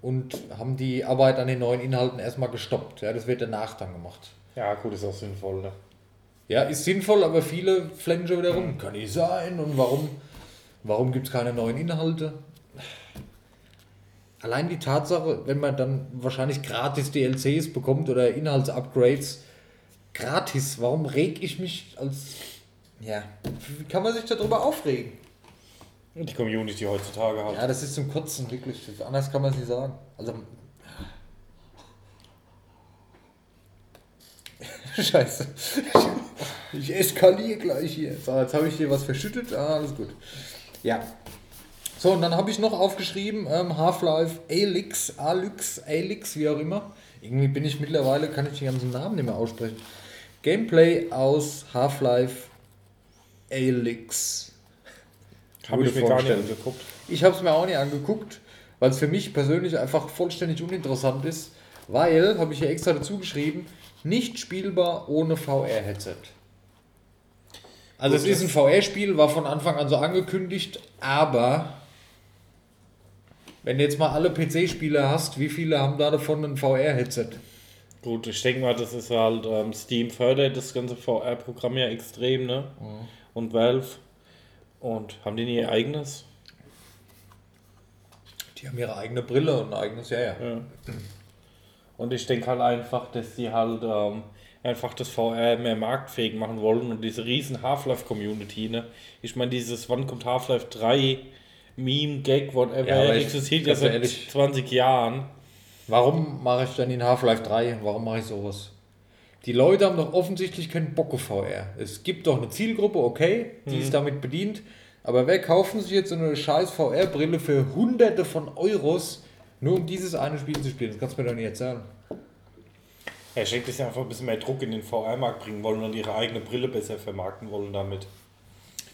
und haben die Arbeit an den neuen Inhalten erstmal gestoppt. Ja, das wird danach dann gemacht. ja, gut, ist auch sinnvoll. Ne? Ja, ist sinnvoll, aber viele flennen schon wieder rum. Kann nicht sein. Und warum, warum gibt es keine neuen Inhalte? Allein die Tatsache, wenn man dann wahrscheinlich gratis DLCs bekommt oder Inhaltsupgrades, gratis, warum reg ich mich als. Ja, wie kann man sich darüber aufregen? Die Community heutzutage halt. Ja, das ist zum Kotzen, wirklich. Anders kann man es nicht sagen. Also. Scheiße. Ich eskaliere gleich hier. So, jetzt habe ich hier was verschüttet. Ah, alles gut. Ja. So, und dann habe ich noch aufgeschrieben, ähm, Half-Life Alyx, Alyx, Alyx, wie auch immer. Irgendwie bin ich mittlerweile, kann ich den ganzen Namen nicht mehr aussprechen. Gameplay aus Half-Life Alyx. Habe ich mir gar nicht angeguckt. Ich habe es mir auch nicht angeguckt, weil es für mich persönlich einfach vollständig uninteressant ist, weil, habe ich hier extra dazu geschrieben, nicht spielbar ohne VR-Headset. Also Gut, es ist ein VR-Spiel, war von Anfang an so angekündigt, aber wenn du jetzt mal alle PC-Spieler hast, wie viele haben da davon ein VR-Headset? Gut, ich denke mal, das ist halt, ähm, Steam fördert das ganze VR-Programm ja extrem, ne? Und Valve. Und haben die nie ihr eigenes? Die haben ihre eigene Brille und ein eigenes, ja, ja. Ja. Und ich denke halt einfach, dass die halt ähm, einfach das VR mehr marktfähig machen wollen und diese riesen Half-Life-Community, ne? Ich meine, dieses, wann kommt Half-Life 3, Meme, Gag, whatever, Ja, existiert ja seit ehrlich- 20 Jahren. Warum mache ich dann in Half-Life 3? Warum mache ich sowas? Die Leute haben doch offensichtlich keinen Bock auf VR. Es gibt doch eine Zielgruppe, okay, die ist damit bedient. Aber wer kaufen sich jetzt so eine scheiß VR-Brille für hunderte von Euros, nur um dieses eine Spiel zu spielen? Das kannst du mir doch nicht erzählen. Ja, ich denke, dass sie einfach ein bisschen mehr Druck in den VR-Markt bringen wollen und ihre eigene Brille besser vermarkten wollen damit.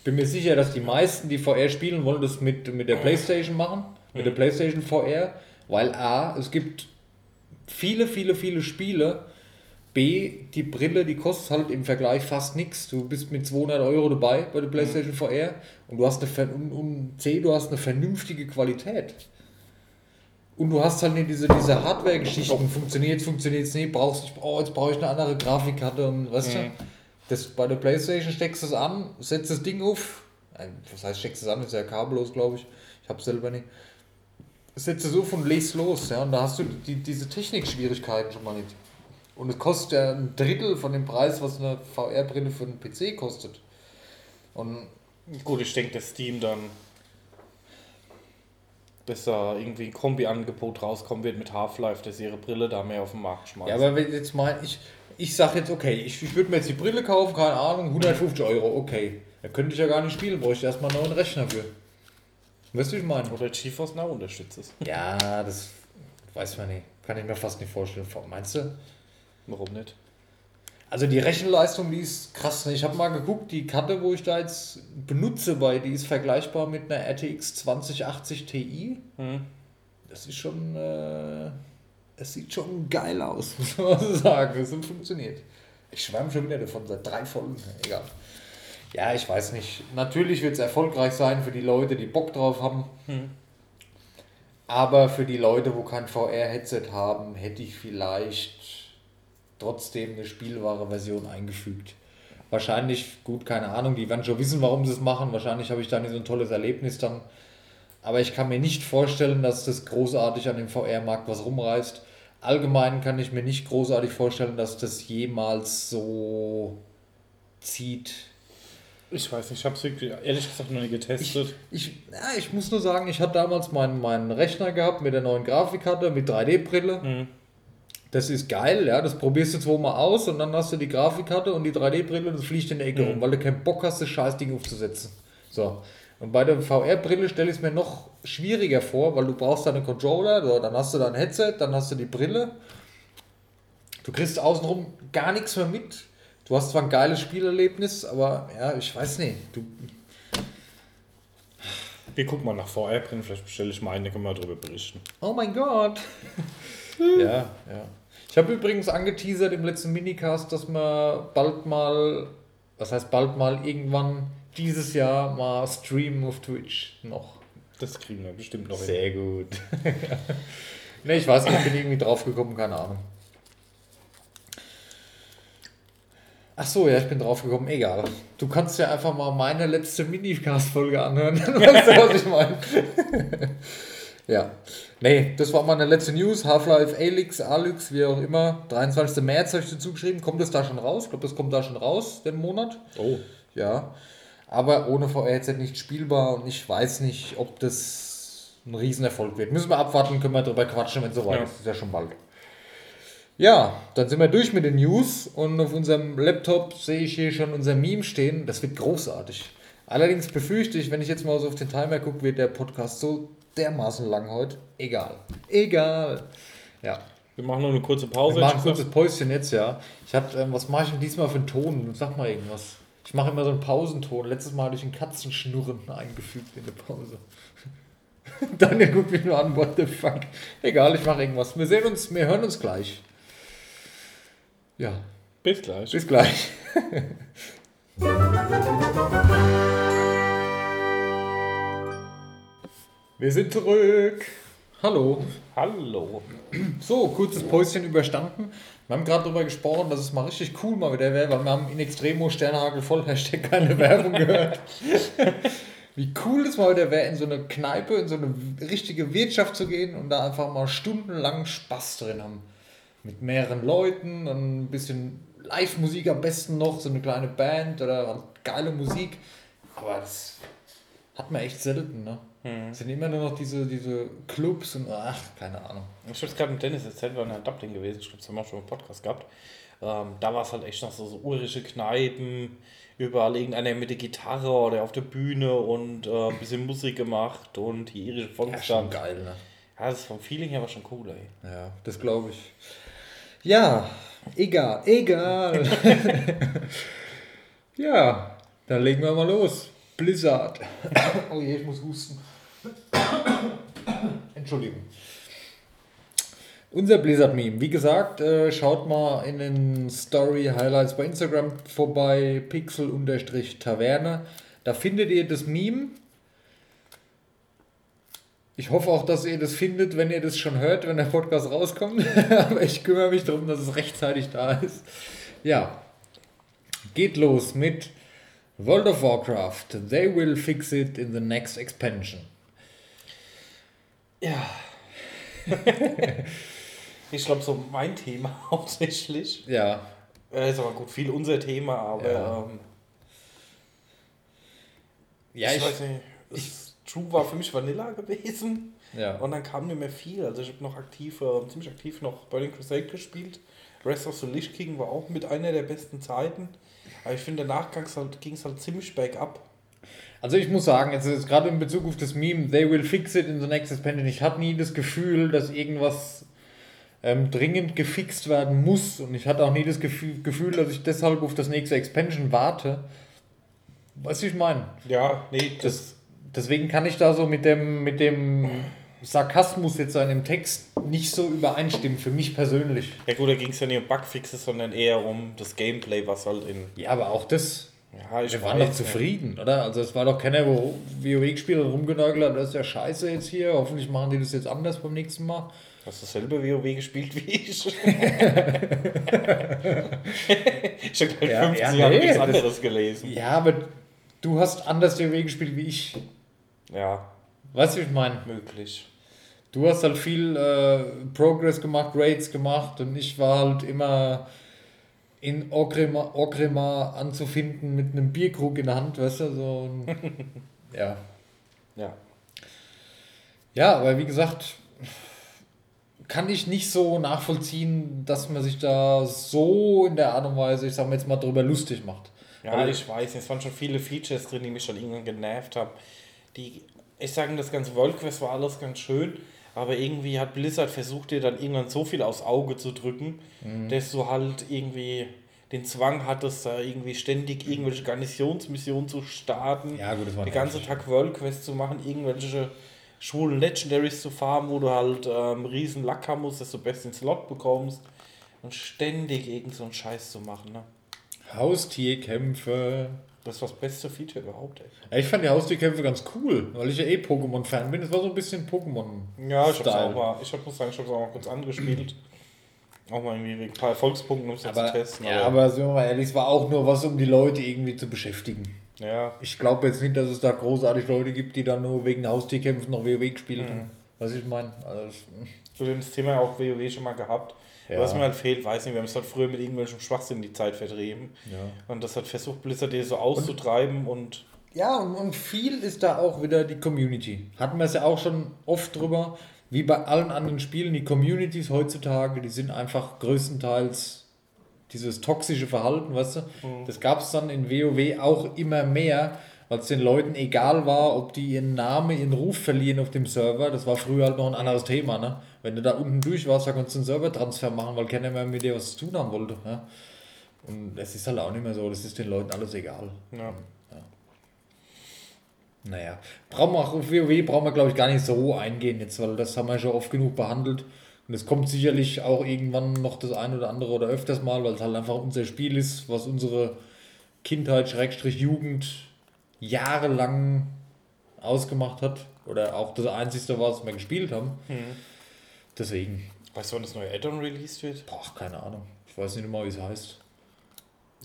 Bin mir sicher, dass die meisten, die VR spielen, wollen das mit, mit der Playstation machen, mit der Playstation VR, weil A, es gibt viele, viele, viele Spiele, B, die Brille, die kostet halt im Vergleich fast nichts. Du bist mit 200 Euro dabei bei der PlayStation VR und du hast eine und, und C, du hast eine vernünftige Qualität. Und du hast halt nicht diese, diese Hardware-Geschichten. Funktioniert, funktioniert es nicht, brauchst oh, jetzt brauche ich eine andere Grafikkarte und weißt Mhm. du? Das, bei der Playstation steckst du es an, setzt das Ding auf. Äh, Was heißt, steckst es an, ist ja kabellos, glaube ich. Ich habe selber nicht. Setzt es auf und legst los, ja. Und da hast du die, diese Technikschwierigkeiten schon mal nicht. Und es kostet ja ein Drittel von dem Preis, was eine VR-Brille für einen PC kostet. Und Gut, ich denke, dass Steam dann dass da irgendwie ein Kombi-Angebot rauskommen wird mit Half-Life, dass ihre Brille da mehr auf den Markt schmeißen. Ja, aber jetzt mal, ich, ich sag jetzt, okay, ich, ich würde mir jetzt die Brille kaufen, keine Ahnung, 150 Euro, okay. Da könnte ich ja gar nicht spielen, bräuchte ich erstmal einen neuen Rechner für. Weißt du, wie ich meine? Oder GeForce Now unterstützt es. Ja, das weiß man nicht. Kann ich mir fast nicht vorstellen. Meinst du? Warum nicht? Also die Rechenleistung, die ist krass. Ich habe mal geguckt, die Karte, wo ich da jetzt benutze, bei, die ist vergleichbar mit einer RTX 2080 Ti. Hm. Das ist schon, äh, es sieht schon geil aus, muss man so sagen. Es funktioniert. Ich schwärme schon wieder davon seit drei Folgen. Egal. Ja, ich weiß nicht. Natürlich wird es erfolgreich sein für die Leute, die Bock drauf haben. Aber für die Leute, wo kein VR-Headset haben, hätte ich vielleicht trotzdem eine spielbare Version eingefügt. Wahrscheinlich, gut, keine Ahnung, die werden schon wissen, warum sie es machen. Wahrscheinlich habe ich da nicht so ein tolles Erlebnis dann. Aber ich kann mir nicht vorstellen, dass das großartig an dem VR-Markt was rumreißt. Allgemein kann ich mir nicht großartig vorstellen, dass das jemals so zieht. Ich weiß nicht, ich habe es wirklich ehrlich gesagt noch nie getestet. Ich, ja, ich muss nur sagen, ich hatte damals meinen, meinen Rechner gehabt mit der neuen Grafikkarte, mit 3D-Brille. Mhm. Das ist geil, ja. Das probierst du zweimal aus und dann hast du die Grafikkarte und die 3D-Brille und das fliegt in der Ecke Mhm. rum, weil du keinen Bock hast, das Scheißding aufzusetzen. So. Und bei der VR-Brille stelle ich es mir noch schwieriger vor, weil du brauchst deine Controller, so, dann hast du dein Headset, dann hast du die Brille. Du kriegst außenrum gar nichts mehr mit. Du hast zwar ein geiles Spielerlebnis, aber ja, ich weiß nicht. Du, Wir gucken mal nach VR-Brillen, vielleicht bestelle ich mal eine, können wir darüber berichten. Oh mein Gott. ja, ja. Ich habe übrigens angeteasert im letzten Minicast, dass wir bald mal, was heißt bald mal, irgendwann dieses Jahr mal streamen auf Twitch noch. Das kriegen wir bestimmt noch hin. Sehr gut. ne, ich weiß nicht, ich bin irgendwie drauf gekommen, keine Ahnung. Ach so, ja, ich bin drauf gekommen, egal. Du kannst ja einfach mal meine letzte Minicast-Folge anhören. weißt du, was ich meine? ja. Nee, das war meine letzte News. Half-Life Alyx, Alyx, wie auch immer. 23. März habe ich dazu geschrieben. Kommt das da schon raus? Ich glaube, das kommt da schon raus, den Monat. Oh, Ja, aber ohne VR-Headset nicht spielbar und ich weiß nicht, ob das ein Riesenerfolg wird. Müssen wir abwarten, können wir drüber quatschen, wenn es soweit Ja. ist. Ist ja schon bald. Ja, dann sind wir durch mit den News und auf unserem Laptop sehe ich hier schon unser Meme stehen. Das wird großartig. Allerdings befürchte ich, wenn ich jetzt mal so auf den Timer gucke, wird der Podcast so dermaßen lang heute. Egal. Egal. Ja. wir machen noch eine kurze Pause. Wir machen ein kurzes Päuschen jetzt, ja. Ich hatte, ähm, was mache ich denn diesmal für einen Ton? Sag mal irgendwas. Ich mache immer so einen Pausenton. Letztes Mal hatte ich einen Katzenschnurren eingefügt in der Pause. Daniel guckt mich nur an, what the fuck. Egal, ich mache irgendwas. Wir sehen uns, wir hören uns gleich. Ja. Bis gleich. bis gleich. Wir sind zurück. Hallo. Hallo. So, kurzes Päuschen überstanden. Wir haben gerade darüber gesprochen, dass es mal richtig cool mal wieder wäre, weil wir haben in Extremo Sternhagel voll Hashtag keine Werbung gehört. Wie cool es mal wieder wäre, in so eine Kneipe, in so eine richtige Wirtschaft zu gehen und da einfach mal stundenlang Spaß drin haben. Mit mehreren Leuten, ein bisschen Live-Musik am besten noch, so eine kleine Band oder geile Musik. Aber das hat man echt selten, ne? Es sind immer nur noch diese, diese Clubs und ach, keine Ahnung. Ich habe es gerade mit Dennis erzählt, wir waren in Dublin gewesen. Ich glaube, das haben wir schon im Podcast gehabt. Ähm, da war es halt echt noch so, so urische Kneipen. Überall irgendeiner mit der Gitarre oder auf der Bühne und äh, ein bisschen Musik gemacht und die irische Ja, Volksstand. Ja, geil, ne? das ist vom Feeling her war schon cool, ey. Ja, das glaube ich. Ja, egal, egal. ja, dann legen wir mal los. Blizzard. oh je, ich muss husten. Entschuldigung. Unser Blizzard-Meme. Wie gesagt, äh, schaut mal in den Story-Highlights bei Instagram vorbei, pixel-taverne. Da findet ihr das Meme. Ich hoffe auch, dass ihr das findet, wenn ihr das schon hört, wenn der Podcast rauskommt. Aber ich kümmere mich darum, dass es rechtzeitig da ist. Ja. Geht los mit World of Warcraft. They will fix it in the next expansion. Ja. ich glaube, so mein Thema hauptsächlich. Ja. Äh, ist aber gut, viel unser Thema, aber Ja. ähm, Ja, ich, ich, weiß nicht. Das True war für mich Vanilla gewesen. ja. Und dann kam nicht mehr viel. Also ich habe noch aktiv, äh, ziemlich aktiv noch Burning Crusade gespielt. Rest of the Lich King war auch mit einer der besten Zeiten. Aber ich finde, danach ging es halt, ging's halt ziemlich bergab. Also ich muss sagen, jetzt ist gerade in Bezug auf das Meme, they will fix it in the next expansion. Ich hatte nie das Gefühl, dass irgendwas ähm, dringend gefixt werden muss. Und ich hatte auch nie das Gefühl, dass ich deshalb auf das nächste Expansion warte. Weißt du, ich meine? Ja, nee, das, deswegen kann ich da so mit dem, mit dem Sarkasmus jetzt an dem Text nicht so übereinstimmen, für mich persönlich. Ja gut, da ging es ja nicht um Bugfixes, sondern eher um das Gameplay, was halt in... Ja, aber auch das, Ja, ich wir waren doch weiß nicht. zufrieden, oder? Also es war doch keiner, wo WoW gespielt hat, rumgenörgelt hat, das ist ja scheiße jetzt hier, hoffentlich machen die das jetzt anders beim nächsten Mal. Hast du selber WoW gespielt wie ich? ich habe halt Ja, 50 ja, Jahre nee, nichts anderes gelesen. Ja, aber du hast anders WoW gespielt wie ich. Ja, Weißt du, wie ich meine? möglich. Du hast halt viel äh, Progress gemacht, Raids gemacht und ich war halt immer in Orgrimmar anzufinden mit einem Bierkrug in der Hand, weißt du, so ein, ja. Ja. Ja, aber wie gesagt, kann ich nicht so nachvollziehen, dass man sich da so in der Art und Weise, ich sag mal jetzt mal, drüber lustig macht. Ja, Weil- ich weiß, es waren schon viele Features drin, die mich schon irgendwann genervt haben. Die, ich sage, das ganze World Quest war alles ganz schön, aber irgendwie hat Blizzard versucht, dir dann irgendwann so viel aufs Auge zu drücken, Mhm. dass du halt irgendwie den Zwang hattest, da irgendwie ständig irgendwelche Garnisonsmissionen zu starten, Ja, gut, das war den ganzen. Tag World Quest zu machen, irgendwelche schwulen Legendaries zu farmen, wo du halt ähm, riesen Lack haben musst, dass du best den Slot bekommst und ständig irgend so einen Scheiß zu machen. Ne? Haustierkämpfe. Das ist das beste Feature überhaupt, ey. Ich fand die Haustierkämpfe ganz cool, weil ich ja eh Pokémon-Fan bin. Es war so ein bisschen Pokémon. Ja, ich hab's auch mal, ich hab, muss sagen, ich hab's auch mal kurz angespielt. Auch mal irgendwie wegen ein paar Erfolgspunkten, um es zu Aber, testen. ja, aber sind wir mal ehrlich, es war auch nur was, um die Leute irgendwie zu beschäftigen. ja, Ich glaube jetzt nicht, dass es da großartig Leute gibt, die dann nur wegen Haustierkämpfen noch WoW gespielt haben. Was ich meine? Also, das- zu dem Thema auch WoW schon mal gehabt. Ja. Was mir halt fehlt, weiß nicht, wir haben es halt früher mit irgendwelchem Schwachsinn die Zeit vertrieben. ja. Und das hat versucht, Blizzard so auszutreiben und Ja, und, und viel ist da auch wieder die Community. Hatten wir es ja auch schon oft drüber, wie bei allen anderen Spielen, die Communities heutzutage, die sind einfach größtenteils dieses toxische Verhalten, weißt du? Das gab es dann in WoW auch immer mehr, weil es den Leuten egal war, ob die ihren Namen, ihren Ruf verlieren auf dem Server. Das war früher halt noch ein anderes Thema, ne? Wenn du da unten durch warst, da konntest du einen Servertransfer machen, weil keiner mehr mit dir was zu tun haben wollte. Ja? Und es ist halt auch nicht mehr so, das ist den Leuten alles egal. ja. Naja, brauchen wir auch auf WoW brauchen wir, glaube ich, gar nicht so eingehen jetzt, weil das haben wir schon oft genug behandelt. Und es kommt sicherlich auch irgendwann noch das ein oder andere oder öfters mal, weil es halt einfach unser Spiel ist, was unsere Kindheit, Schrägstrich Jugend jahrelang ausgemacht hat. Oder auch das Einzige war, was wir gespielt haben. Deswegen, Weißt du, wann das neue Add-on released wird? boah, keine Ahnung. Ich weiß nicht mal, wie es heißt.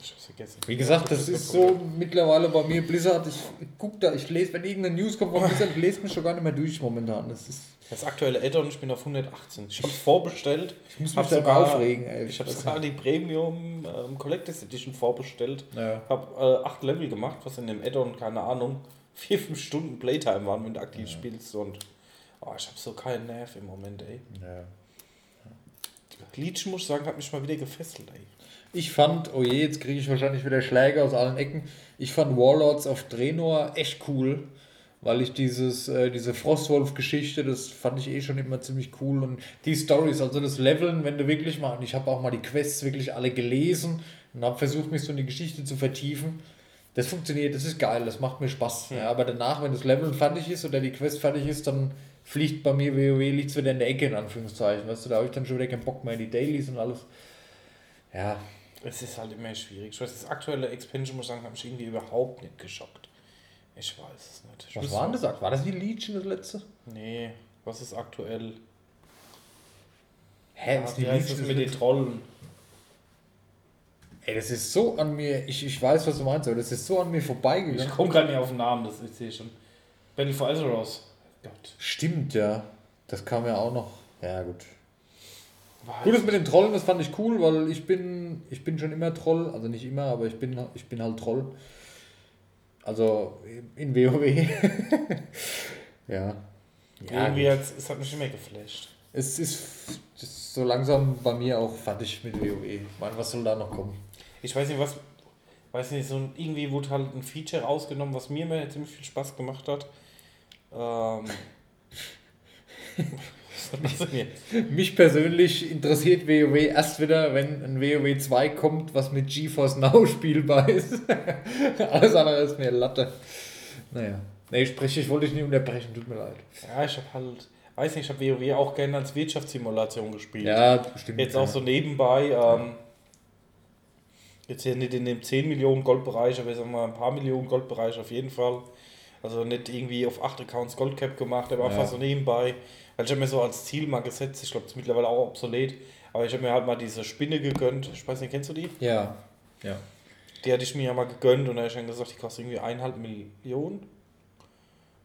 Ich hab's vergessen. Wie gesagt, das ist so mittlerweile bei mir Blizzard. Ich guck da, ich lese, wenn irgendeine News kommt von Blizzard, ich lese mich schon gar nicht mehr durch momentan. Das ist, Das aktuelle Add-on, ich bin auf 118. Ich hab's vorbestellt. Ich muss mich darüber aufregen, ey. Ich habe sogar die Premium ähm, Collectors Edition vorbestellt. Ja. Hab äh, acht Level gemacht, was in dem Add-on, keine Ahnung, vier, fünf Stunden Playtime waren, wenn du aktiv spielst. Und oh, ich habe so keinen Nerv im Moment, ey. ja. Bleach, muss ich sagen, hat mich mal wieder gefesselt, ey. Ich fand, oh je, jetzt kriege ich wahrscheinlich wieder Schläge aus allen Ecken. Ich fand Warlords of Draenor echt cool, weil ich dieses, äh, diese Frostwolf-Geschichte, das fand ich eh schon immer ziemlich cool. Und die Stories, also das Leveln, wenn du wirklich mal, und ich habe auch mal die Quests wirklich alle gelesen und habe versucht, mich so in die Geschichte zu vertiefen. Das funktioniert, das ist geil, das macht mir Spaß. Ja, aber danach, wenn das Level fertig ist oder die Quest fertig ist, dann fliegt bei mir WoW liegt wieder in der Ecke, in Anführungszeichen. Weißt du, da habe ich dann schon wieder keinen Bock mehr in die Dailies und alles. Ja, Es ist halt immer schwierig. Ich weiß, das aktuelle Expansion, muss ich sagen, habe ich irgendwie überhaupt nicht geschockt. Ich weiß es nicht. Ich was war denn das? War das die Legion, das letzte? Nee, was ist aktuell? Hä, Ja, ist die Legion das mit den? Trollen? Ey, das ist so an mir, ich, ich weiß, was du meinst, aber das ist so an mir Ich vorbeigegangen. komme gerade nicht auf den Namen, das ist hier schon. Battle for Azeroth. Gott. Stimmt, ja. Das kam ja auch noch. Ja, gut. War Gut, das mit den Trollen, das fand ich cool, weil ich bin, ich bin schon immer Troll, also nicht immer, aber ich bin, ich bin halt Troll. Also in WoW. ja. Ja, irgendwie gut. jetzt, es hat mich immer geflasht. es ist, ist so langsam bei mir auch fertig mit WoW. Meine, was soll da noch kommen? Ich weiß nicht, was. Weiß nicht, so ein, irgendwie wurde halt ein Feature rausgenommen, was mir immer ziemlich viel Spaß gemacht hat. Ähm. jetzt? Mich persönlich interessiert WoW erst wieder, wenn ein WoW 2 kommt, was mit GeForce Now spielbar ist. Alles andere ist mir Latte. Naja. Nee, sprich, ich wollte dich nicht unterbrechen, tut mir leid. Ja, ich habe halt. Weiß nicht, ich habe WoW auch gerne als Wirtschaftssimulation gespielt. Ja, stimmt. Jetzt auch so nebenbei, ähm, jetzt hier nicht in dem 10 Millionen Goldbereich, aber ich sag mal ein paar Millionen Goldbereich auf jeden Fall. Also nicht irgendwie auf 8 Accounts Goldcap gemacht, aber Ja. einfach so nebenbei. Weil ich habe mir so als Ziel mal gesetzt, ich glaube, das ist mittlerweile auch obsolet, aber ich habe mir halt mal diese Spinne gegönnt. Ich weiß nicht, kennst du die? Ja. Ja. Die hatte ich mir ja mal gegönnt und da habe ich dann gesagt, die kostet irgendwie eineinhalb Millionen.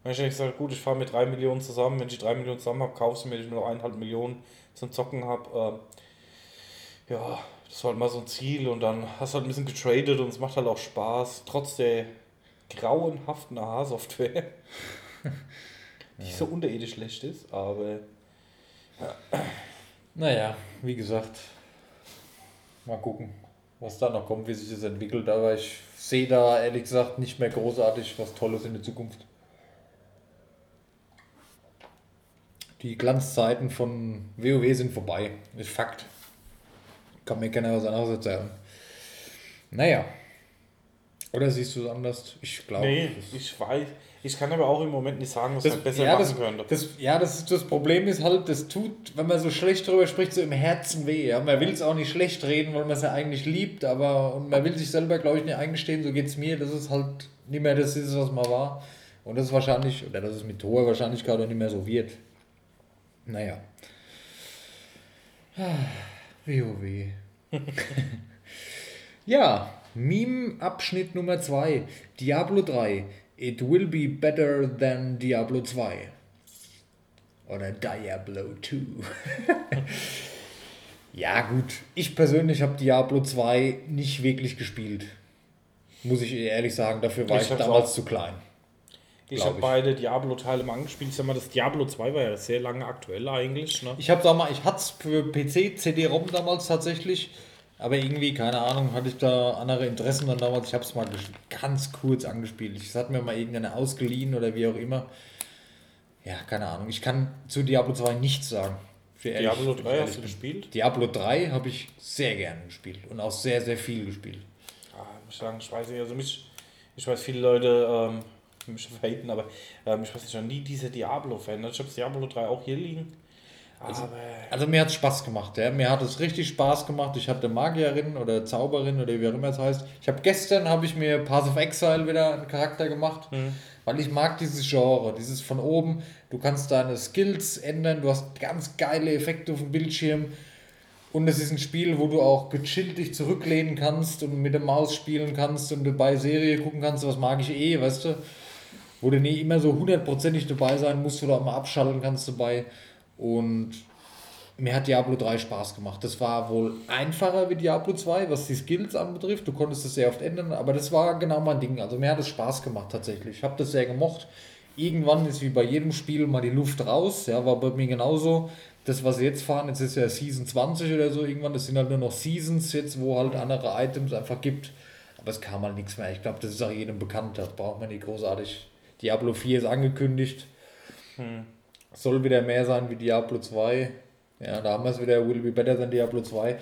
Und ich habe gesagt, gut, ich fahre mit 3 Millionen zusammen. Wenn ich die 3 Millionen zusammen habe, kaufst du mir, ich nur noch eineinhalb Millionen zum Zocken habe. Ähm, ja, das war halt mal so ein Ziel und dann hast du halt ein bisschen getradet und es macht halt auch Spaß, trotz der grauenhaften AHA-Software, die so unterirdisch schlecht ist, aber Naja, wie gesagt, mal gucken, was da noch kommt, wie sich das entwickelt. Aber ich sehe da ehrlich gesagt nicht mehr großartig was Tolles in der Zukunft. Die Glanzzeiten von WoW sind vorbei. Ist Fakt. Kann mir keiner was anderes erzählen. Naja. Oder siehst du es anders? Ich glaube. nee, ich weiß, ich kann aber auch im Moment nicht sagen, was Das, man besser ja, machen das, könnte. das, ja, das, ist, das Problem ist halt, das tut, wenn man so schlecht drüber spricht, so im Herzen weh. Ja? Man will es auch nicht schlecht reden, weil man es ja eigentlich liebt, aber und man will sich selber, glaube ich, nicht eingestehen, so geht es mir, dass es halt nicht mehr das ist, was man war. Und das ist wahrscheinlich, oder das ist mit hoher Wahrscheinlichkeit auch nicht mehr so wird. Naja. WoW. ja, Meme-Abschnitt Nummer 2. Diablo 3. It will be better than Diablo 2. Oder Diablo 2. ja, gut. Ich persönlich habe Diablo 2 nicht wirklich gespielt. Muss ich ehrlich sagen, dafür war Ich ich, damals auch. zu klein. Ich habe beide Diablo-Teile mal angespielt. Ich sag mal, das Diablo 2 war ja sehr lange aktuell eigentlich. Ne? Ich habe damals, ich hatte es für PC, CD-ROM damals tatsächlich, aber irgendwie, keine Ahnung, hatte ich da andere Interessen dann damals. Ich habe es mal ganz kurz angespielt. Ich hat mir mal irgendeine ausgeliehen oder wie auch immer. Ja, keine Ahnung. Ich kann zu Diablo 2 nichts sagen. Ehrlich- Diablo wenn ich 3 ehrlich hast du gespielt? Diablo 3 habe ich sehr gerne gespielt und auch sehr, sehr viel gespielt. Ah, muss ich sagen, ich weiß nicht, also mich, ich weiß, viele Leute ähm, mich haten, aber ähm, ich weiß nicht, noch nie dieser Diablo-Fan. Ich habe Diablo 3 auch hier liegen. Aber Also mir hat es Spaß gemacht, ja. Mir hat es richtig Spaß gemacht. Ich hatte Magierin oder Zauberin oder wie auch immer es heißt. Ich habe gestern habe ich mir Path of Exile wieder einen Charakter gemacht, weil ich mag dieses Genre, dieses von oben. Du kannst deine Skills ändern, du hast ganz geile Effekte auf dem Bildschirm. Und es ist ein Spiel, wo du auch gechillt dich zurücklehnen kannst und mit der Maus spielen kannst und dabei Serie gucken kannst, was mag ich eh, weißt du? Wo du nie immer so hundertprozentig dabei sein musst oder auch mal abschalten kannst dabei. Und mir hat Diablo 3 Spaß gemacht. Das war wohl einfacher wie Diablo 2, was die Skills anbetrifft. Du konntest es sehr oft ändern, aber das war genau mein Ding. Also mir hat es Spaß gemacht tatsächlich. Ich habe das sehr gemocht. Irgendwann ist wie bei jedem Spiel mal die Luft raus. Ja, war bei mir genauso. Das, was sie jetzt fahren, jetzt ist ja Season 20 oder so irgendwann. Das sind halt nur noch Seasons jetzt, wo halt andere Items einfach gibt. Aber es kam halt nichts mehr. Ich glaube, das ist auch jedem bekannt. Das braucht man nicht großartig. Diablo 4 ist angekündigt. Soll wieder mehr sein wie Diablo 2. Ja, da haben wir es wieder. Will be better than Diablo 2.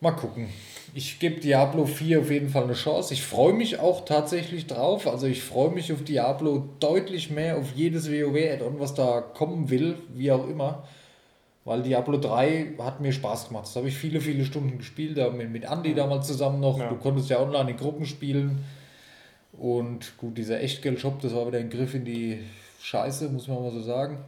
Mal gucken. Ich gebe Diablo 4 auf jeden Fall eine Chance. Ich freue mich auch tatsächlich drauf. Also ich freue mich auf Diablo deutlich mehr auf jedes WoW-Add-on, was da kommen will, wie auch immer. Weil Diablo 3 hat mir Spaß gemacht. Das habe ich viele, viele Stunden gespielt. Da mit, mit Andy damals zusammen noch. Ja. Du konntest ja online in Gruppen spielen. Und gut, dieser Echtgeld-Shop, das war wieder ein Griff in die Scheiße, muss man mal so sagen.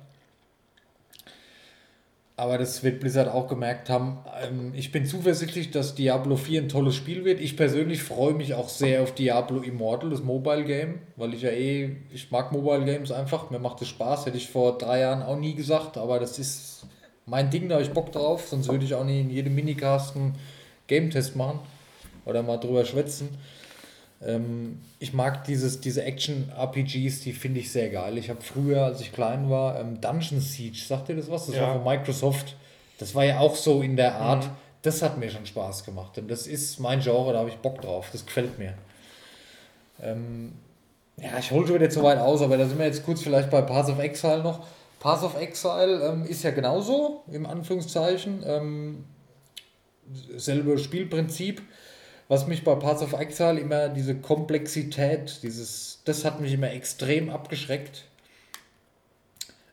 Aber das wird Blizzard auch gemerkt haben. Ähm, Ich bin zuversichtlich, dass Diablo 4 ein tolles Spiel wird. Ich persönlich freue mich auch sehr auf Diablo Immortal, das Mobile Game, weil ich ja eh, ich mag Mobile Games einfach. Mir macht es Spaß, hätte ich vor drei Jahren auch nie gesagt, aber das ist mein Ding, da habe ich Bock drauf. Sonst würde ich auch nie in jedem Minicast einen Game-Test machen oder mal drüber schwätzen. Ähm, ich mag dieses, diese Action-RPGs, die finde ich sehr geil. Ich habe früher, als ich klein war, ähm, Dungeon Siege, sagt ihr das was? Das Ja. war von Microsoft. Das war ja auch so in der Art. Das hat mir schon Spaß gemacht. Und das ist mein Genre, da habe ich Bock drauf. Das gefällt mir. Ähm, ja, ich hole schon wieder zu weit aus, aber da sind wir jetzt kurz vielleicht bei Path of Exile noch. Path of Exile ähm, ist ja genauso, im Anführungszeichen. Ähm, selbe Spielprinzip. Was mich bei Path of Exile immer diese Komplexität, dieses, das hat mich immer extrem abgeschreckt.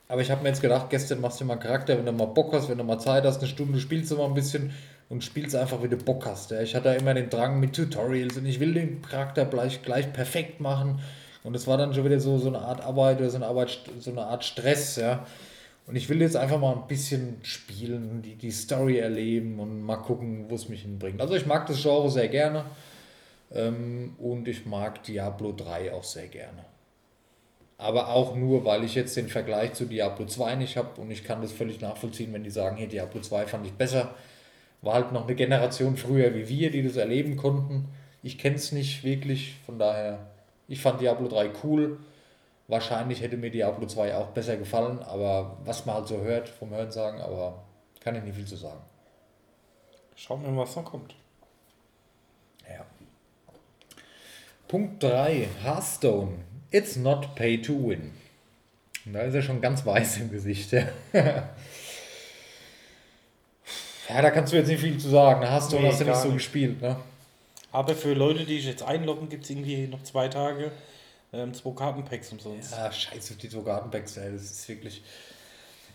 Aber ich habe mir jetzt gedacht, gestern machst du mal Charakter, wenn du mal Bock hast, wenn du mal Zeit hast, eine Stunde spielst du mal ein bisschen und spielst einfach, wie du Bock hast. Ja. Ich hatte immer den Drang mit Tutorials und ich will den Charakter gleich, gleich perfekt machen. Und es war dann schon wieder so, so eine Art Arbeit oder so eine, Arbeit, so eine Art Stress, ja. Und ich will jetzt einfach mal ein bisschen spielen, die, die Story erleben und mal gucken, wo es mich hinbringt. Also ich mag das Genre sehr gerne ähm, und ich mag Diablo 3 auch sehr gerne. Aber auch nur, weil ich jetzt den Vergleich zu Diablo 2 nicht habe und ich kann das völlig nachvollziehen, wenn die sagen, hier Diablo 2 fand ich besser. War halt noch eine Generation früher wie wir, die das erleben konnten. Ich kenne es nicht wirklich, von daher, ich fand Diablo 3 cool. Wahrscheinlich hätte mir Diablo 2 auch besser gefallen, aber was man halt so hört vom Hören sagen, aber kann ich nicht viel zu sagen. Schauen wir mal, was noch kommt. Ja. Punkt 3, Hearthstone. It's not pay to win. Und da ist er schon ganz weiß im Gesicht. Ja, ja da kannst du jetzt nicht viel zu sagen. Hearthstone Nee, hast du nicht so nicht. gespielt. Ne? Aber für Leute, die sich jetzt einloggen, gibt es irgendwie noch zwei Tage ähm, zwei Kartenpacks umsonst. Ja, scheiße auf die zwei Gartenbacks, ey. Das ist wirklich.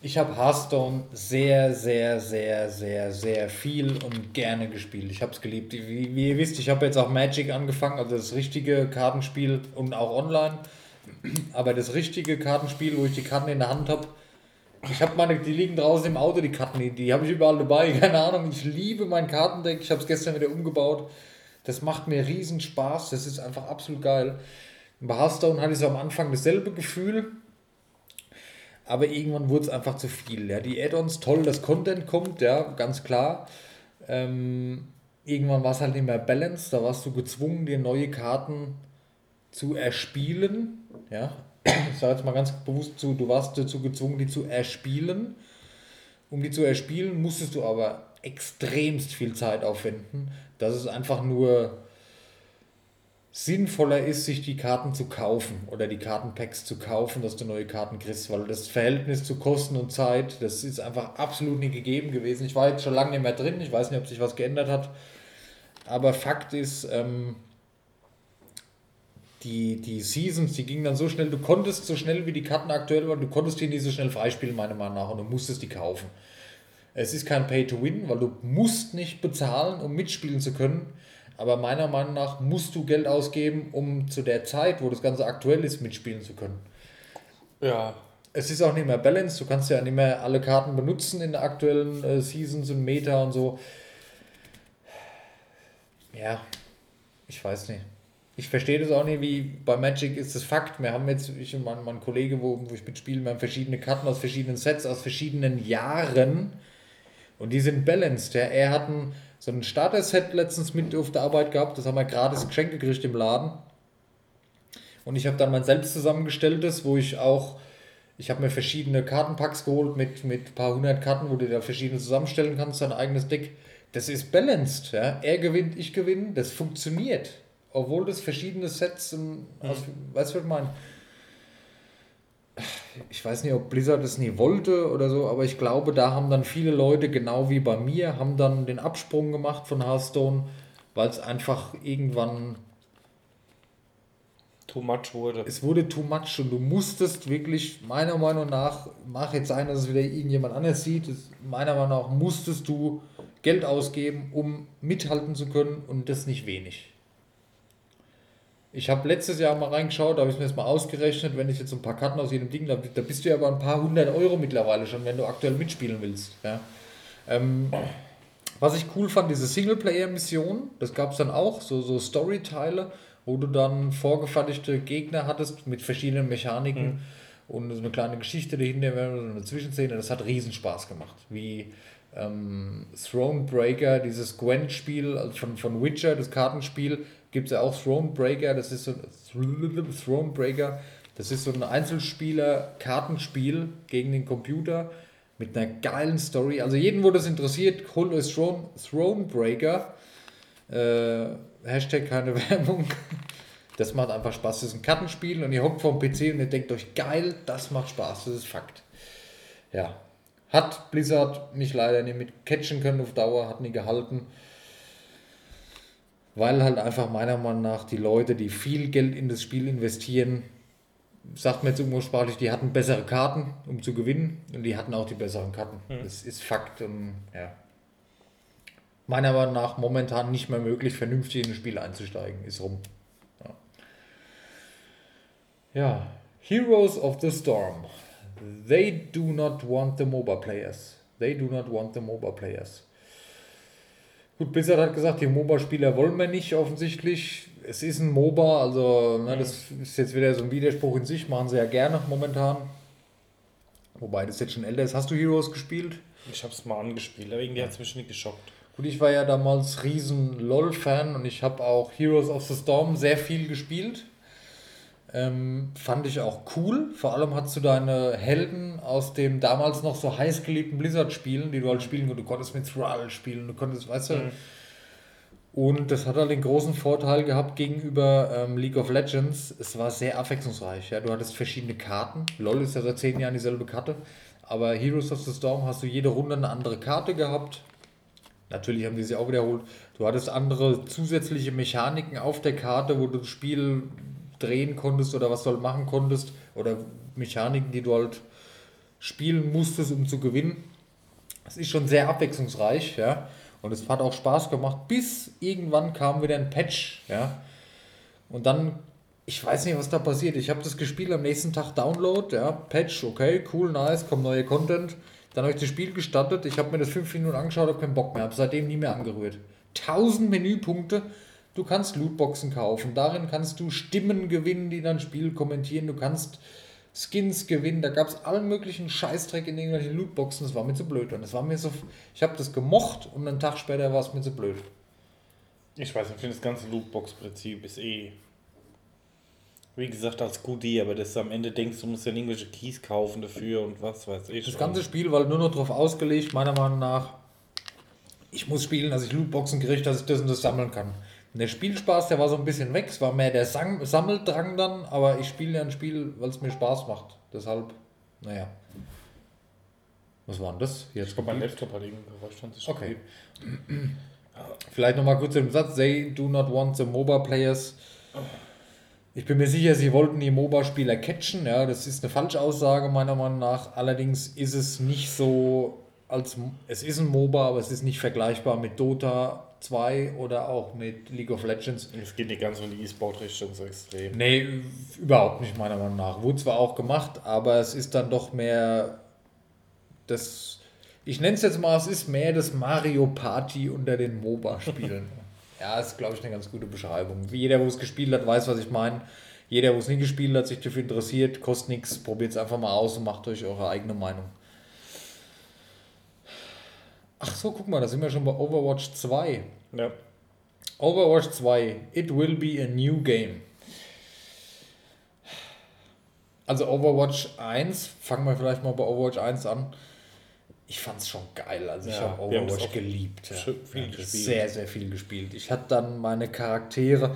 Ich habe Hearthstone sehr, sehr, sehr, sehr, sehr viel und gerne gespielt. Ich habe es geliebt. Wie, wie ihr wisst, ich habe jetzt auch Magic angefangen, also das richtige Kartenspiel und auch online. Aber das richtige Kartenspiel, wo ich die Karten in der Hand habe, ich habe meine, die liegen draußen im Auto, die Karten, die, die habe ich überall dabei, keine Ahnung. Ich liebe mein Kartendeck, ich habe es gestern wieder umgebaut. Das macht mir riesen Spaß, das ist einfach absolut geil. Bei Hearthstone hatte ich so am Anfang dasselbe Gefühl, aber irgendwann wurde es einfach zu viel. Ja. Die Add-ons, toll, das Content kommt, ja, ganz klar. Ähm, irgendwann war es halt nicht mehr balanced, da warst du gezwungen, dir neue Karten zu erspielen. Ja. Ich sage jetzt mal ganz bewusst zu, du warst dazu gezwungen, die zu erspielen. Um die zu erspielen, musstest du aber extremst viel Zeit aufwenden, dass es einfach nur sinnvoller ist, sich die Karten zu kaufen oder die Kartenpacks zu kaufen, dass du neue Karten kriegst, weil das Verhältnis zu Kosten und Zeit, das ist einfach absolut nicht gegeben gewesen. Ich war jetzt schon lange nicht mehr drin, ich weiß nicht, ob sich was geändert hat, aber Fakt ist, ähm, die, die Seasons, die gingen dann so schnell, du konntest so schnell wie die Karten aktuell waren, du konntest die nicht so schnell freispielen, meiner Meinung nach, und du musstest die kaufen. Es ist kein Pay-to-Win, weil du musst nicht bezahlen, um mitspielen zu können. Aber meiner Meinung nach musst du Geld ausgeben, um zu der Zeit, wo das Ganze aktuell ist, mitspielen zu können. Ja, Es ist auch nicht mehr balanced, du kannst ja nicht mehr alle Karten benutzen in der aktuellen äh, Seasons und Meta und so. Ja, ich weiß nicht. Ich verstehe das auch nicht, wie bei Magic ist das Fakt. Wir haben jetzt, ich und mein, mein Kollege, wo, wo ich mitspiele, wir haben verschiedene Karten aus verschiedenen Sets, aus verschiedenen Jahren. Und die sind balanced. Ja. Er hat ein, so ein Starter-Set letztens mit auf der Arbeit gehabt. Das haben wir gratis geschenkt gekriegt im Laden. Und ich habe dann mein selbst zusammengestelltes, wo ich auch, ich habe mir verschiedene Kartenpacks geholt mit, mit ein paar hundert Karten, wo du da verschiedene zusammenstellen kannst, dein eigenes Deck. Das ist balanced. Ja. Er gewinnt, ich gewinne. Das funktioniert. Obwohl das verschiedene Sets, im, aus, weißt du, was ich meine? Ich weiß nicht, ob Blizzard es nie wollte oder so, aber ich glaube, da haben dann viele Leute, genau wie bei mir, haben dann den Absprung gemacht von Hearthstone, weil es einfach irgendwann Too much wurde. es wurde too much und du musstest wirklich, meiner Meinung nach, mach jetzt sein, dass es wieder irgendjemand anders sieht, es, meiner Meinung nach musstest du Geld ausgeben, um mithalten zu können und das nicht wenig. Ich habe letztes Jahr mal reingeschaut, da habe ich mir das mal ausgerechnet, wenn ich jetzt so ein paar Karten aus jedem Ding, da, da bist du ja aber ein paar hundert Euro mittlerweile schon, wenn du aktuell mitspielen willst. Ja. Ähm, was ich cool fand, diese Singleplayer-Mission, das gab es dann auch, so, so Story-Teile, wo du dann vorgefertigte Gegner hattest mit verschiedenen Mechaniken und so eine kleine Geschichte dahinter, so eine Zwischenszene, das hat riesen Spaß gemacht. Wie ähm, Thronebreaker, dieses Gwent-Spiel also von, von Witcher, das Kartenspiel, gibt es ja auch Thronebreaker, das ist so Thronebreaker, das ist so ein Einzelspieler-Kartenspiel gegen den Computer mit einer geilen Story. Also jeden, wo das interessiert, holt euch Throne, Thronebreaker. Äh, Hashtag keine Werbung. Das macht einfach Spaß. Das ist ein Kartenspiel und ihr hockt vom PC und ihr denkt euch, geil, das macht Spaß. Das ist Fakt. Ja. Hat Blizzard mich leider nicht mit catchen können auf Dauer, hat nie gehalten. Weil halt einfach meiner Meinung nach die Leute, die viel Geld in das Spiel investieren, sagt mir jetzt umgangssprachlich, die hatten bessere Karten, um zu gewinnen. Und die hatten auch die besseren Karten. Das ist Fakt. Und, ja. Meiner Meinung nach momentan nicht mehr möglich, vernünftig in ein Spiel einzusteigen. Ist rum. Ja. ja. Heroes of the Storm. They do not want the MOBA players. They do not want the MOBA players. Gut, Blizzard hat gesagt, die MOBA-Spieler wollen wir nicht offensichtlich. Es ist ein MOBA, also ne, das ist jetzt wieder so ein Widerspruch in sich, machen sie ja gerne momentan. Wobei das jetzt schon älter ist. Hast du Heroes gespielt? Ich hab's mal angespielt, aber irgendwie hat's mich nicht geschockt. Gut, ich war ja damals riesen LOL-Fan und ich habe auch Heroes of the Storm sehr viel gespielt. Ähm, fand ich auch cool. Vor allem hast du deine Helden aus dem damals noch so heiß geliebten Blizzard-Spielen, die du halt spielen konntest. Du konntest mit Thrall spielen, du konntest, weißt du. Und das hat halt den großen Vorteil gehabt gegenüber ähm, League of Legends. Es war sehr abwechslungsreich. Ja? Du hattest verschiedene Karten. LOL ist ja seit zehn Jahren dieselbe Karte. Aber Heroes of the Storm hast du jede Runde eine andere Karte gehabt. Natürlich haben die sie auch wiederholt. Du hattest andere zusätzliche Mechaniken auf der Karte, wo du das Spiel drehen konntest oder was du halt machen konntest. Oder Mechaniken, die du halt spielen musstest, um zu gewinnen. Es ist schon sehr abwechslungsreich, ja. Und es hat auch Spaß gemacht, bis irgendwann kam wieder ein Patch, ja. Und dann, ich weiß nicht, was da passiert. Ich habe das gespielt am nächsten Tag Download, ja. Patch, okay, cool, nice, kommt neuer Content. Dann habe ich das Spiel gestartet, ich habe mir das fünf Minuten angeschaut, habe keinen Bock mehr, habe seitdem nie mehr angerührt. 1000 Menüpunkte, du kannst Lootboxen kaufen, darin kannst du Stimmen gewinnen, die dein Spiel kommentieren, du kannst Skins gewinnen, da gab es allen möglichen Scheißdreck in irgendwelchen Lootboxen, das war mir zu blöd. Und das war mir so, ich habe das gemocht und einen Tag später war es mir zu blöd. Ich weiß ich finde das ganze Lootbox-Prinzip ist eh. Wie gesagt, als Goodie, aber dass du am Ende denkst, du musst ja irgendwelche Keys kaufen dafür und was weiß ich. Das ganze Spiel war nur noch darauf ausgelegt, meiner Meinung nach, ich muss spielen, dass ich Lootboxen kriege, dass ich das und das sammeln kann. Der Spielspaß, der war so ein bisschen weg, es war mehr der Sang Sammeldrang dann, aber ich spiele ja ein Spiel, weil es mir Spaß macht. Deshalb, naja. Was war denn das? Jetzt glaube, mein Laptop hat irgendein Geräusch. Okay. Vielleicht nochmal kurz im Satz. They do not want the MOBA players. Ich bin mir sicher, sie wollten die MOBA-Spieler catchen. Ja, das ist eine Falschaussage meiner Meinung nach. Allerdings ist es nicht so, als es ist ein MOBA, aber es ist nicht vergleichbar mit Dota 2 oder auch mit League of Legends. Es geht nicht ganz in die E-Sport-Richtung so extrem. Nee, überhaupt nicht meiner Meinung nach. Wurde zwar auch gemacht, aber es ist dann doch mehr das, ich nenne es jetzt mal, es ist mehr das Mario Party unter den MOBA-Spielen. ja, ist glaube ich eine ganz gute Beschreibung. Wie jeder, wo es gespielt hat, weiß, was ich meine. Jeder, wo es nie gespielt hat, sich dafür interessiert, kostet nichts, probiert es einfach mal aus und macht euch eure eigene Meinung. Ach so, guck mal, da sind wir schon bei Overwatch 2. Ja. Overwatch 2, it will be a new game. Also Overwatch 1, fangen wir vielleicht mal bei Overwatch 1 an. Ich fand es schon geil. Also ich Ja, habe haben das Overwatch geliebt. Ja. viel Ja, gespielt. Sehr, sehr viel gespielt. Ich hatte dann meine Charaktere.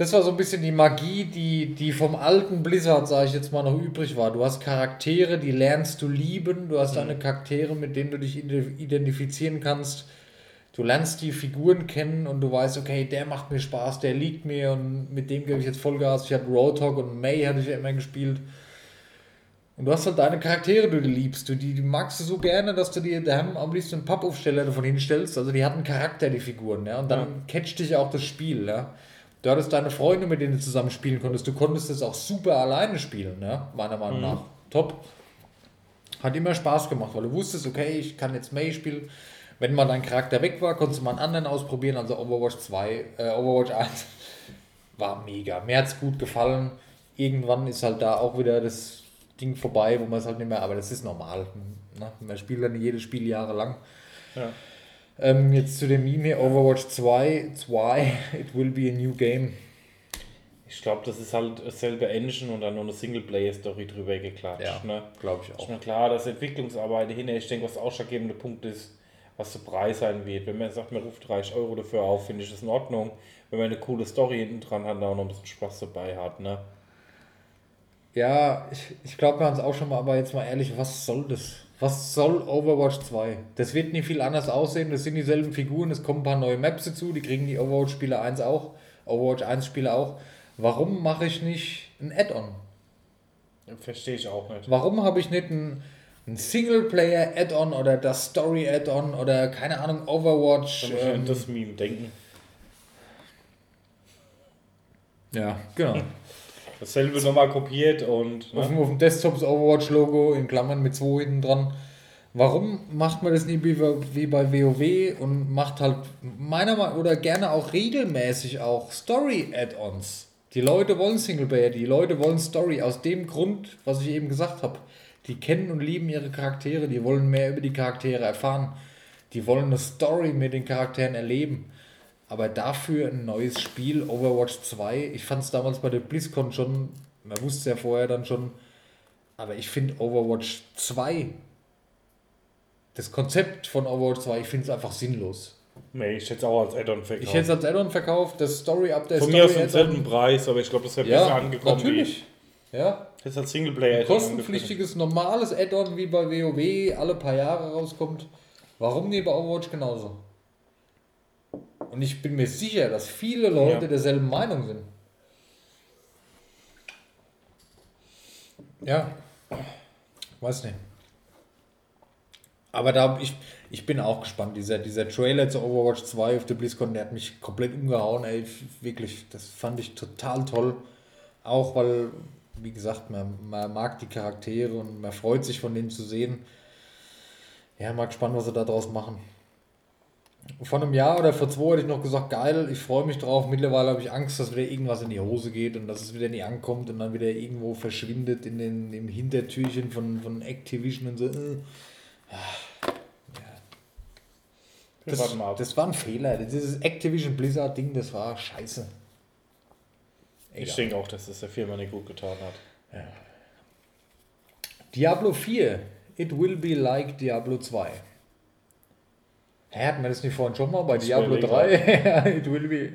Das war so ein bisschen die Magie, die, die vom alten Blizzard, sage ich jetzt mal, noch übrig war. Du hast Charaktere, die lernst du lieben. Du hast deine Charaktere, mit denen du dich ide- identifizieren kannst. Du lernst die Figuren kennen und du weißt, okay, der macht mir Spaß, der liegt mir und mit dem gebe ich jetzt Vollgas. Ich habe Roadhog und May hatte ich ja immer gespielt. Und du hast halt deine Charaktere, die du liebst. Du, die, die magst du so gerne, dass du dir daheim am liebsten einen Pappaufsteller davon hinstellst. Also die hatten Charakter, die Figuren, ja. Und dann Ja. catcht dich auch das Spiel, ja. Du hattest deine Freunde, mit denen du zusammen spielen konntest. Du konntest es auch super alleine spielen, ja, meiner Meinung nach. Top. Hat immer Spaß gemacht, weil du wusstest, okay, ich kann jetzt May spielen. Wenn mal dein Charakter weg war, konntest du mal einen anderen ausprobieren. Also Overwatch 2, äh, Overwatch 1 war mega. Mir hat es gut gefallen. Irgendwann ist halt da auch wieder das Ding vorbei, wo man es halt nicht mehr, aber das ist normal. Ne? Man spielt dann jedes Spiel jahrelang. Ja. Ähm, jetzt zu dem Meme hier, Overwatch 2, 2, it will be a new game. Ich glaube, das ist halt dasselbe Engine und dann noch eine Singleplayer-Story drüber geklatscht. Ja, Ne? glaube ich Ist auch. mir klar, dass Entwicklungsarbeit dahinter, ich denke, was der ausschlaggebende Punkt ist, was der Preis sein wird. Wenn man sagt, man ruft 30 Euro dafür auf, finde ich das in Ordnung. Wenn man eine coole Story hinten dran hat, da auch noch ein bisschen Spaß dabei hat. Ne? Ja, ich, ich glaube, wir haben es auch schon mal, aber jetzt mal ehrlich, was soll das? Was soll Overwatch 2? Das wird nicht viel anders aussehen, das sind dieselben Figuren, es kommen ein paar neue Maps dazu, die kriegen die Overwatch-Spieler 1 auch, Overwatch 1-Spieler auch. Warum mache ich nicht ein Add-on? Verstehe ich auch nicht. Warum habe ich nicht ein, ein Singleplayer-Add-on oder das Story-Add-on oder keine Ahnung, Overwatch? An Ähm, das Meme denken. ja, genau. Dasselbe nochmal kopiert und. auf, Ne? dem, auf dem Desktop das Overwatch-Logo in Klammern mit 2 hinten dran. Warum macht man das nicht wie, bei WoW und macht halt meiner Meinung oder gerne auch regelmäßig auch Story-Add-ons? Die Leute wollen Singleplayer, die Leute wollen Story aus dem Grund, was ich eben gesagt habe. Die kennen und lieben ihre Charaktere, die wollen mehr über die Charaktere erfahren. Die wollen eine Story mit den Charakteren erleben. Aber dafür ein neues Spiel, Overwatch 2. Ich fand es damals bei der BlizzCon schon, man wusste es ja vorher dann schon, aber ich finde Overwatch 2, das Konzept von Overwatch 2, ich finde es einfach sinnlos. Nee, ich hätte es auch als Add-on verkauft. Ich hätte es als Add-on verkauft, das Story-Update. Von mir aus zum selben Preis, aber ich glaube, das wäre besser Ja, angekommen. natürlich. Ja, Wie, das ist als Singleplayer. kostenpflichtiges, normales Add-on, wie bei WoW, alle paar Jahre rauskommt. Warum nicht bei Overwatch genauso? Und ich bin mir sicher, dass viele Leute Ja. derselben Meinung sind. Ja, weiß nicht. Aber da ich, ich bin auch gespannt. Dieser, dieser Trailer zu Overwatch 2 auf der BlizzCon, der hat mich komplett umgehauen. Ey, wirklich, das fand ich total toll. Auch weil, wie gesagt, man, man mag die Charaktere und man freut sich von denen zu sehen. Ja, mal gespannt, was sie da draus machen. Vor einem Jahr oder vor zwei hätte ich noch gesagt, geil, ich freue mich drauf. Mittlerweile habe ich Angst, dass wieder irgendwas in die Hose geht und dass es wieder nie ankommt und dann wieder irgendwo verschwindet in den, im Hintertürchen von, von Activision und so. Äh. Wir Das, das war ein Fehler. Dieses Activision Blizzard Ding, das war scheiße. ich Egal. denke auch, dass das der Firma nicht gut getan hat. Diablo 4. It will be like Diablo 2. Hä, hatten wir das nicht vorhin schon mal bei Diablo überlege 3? Ja, it will be.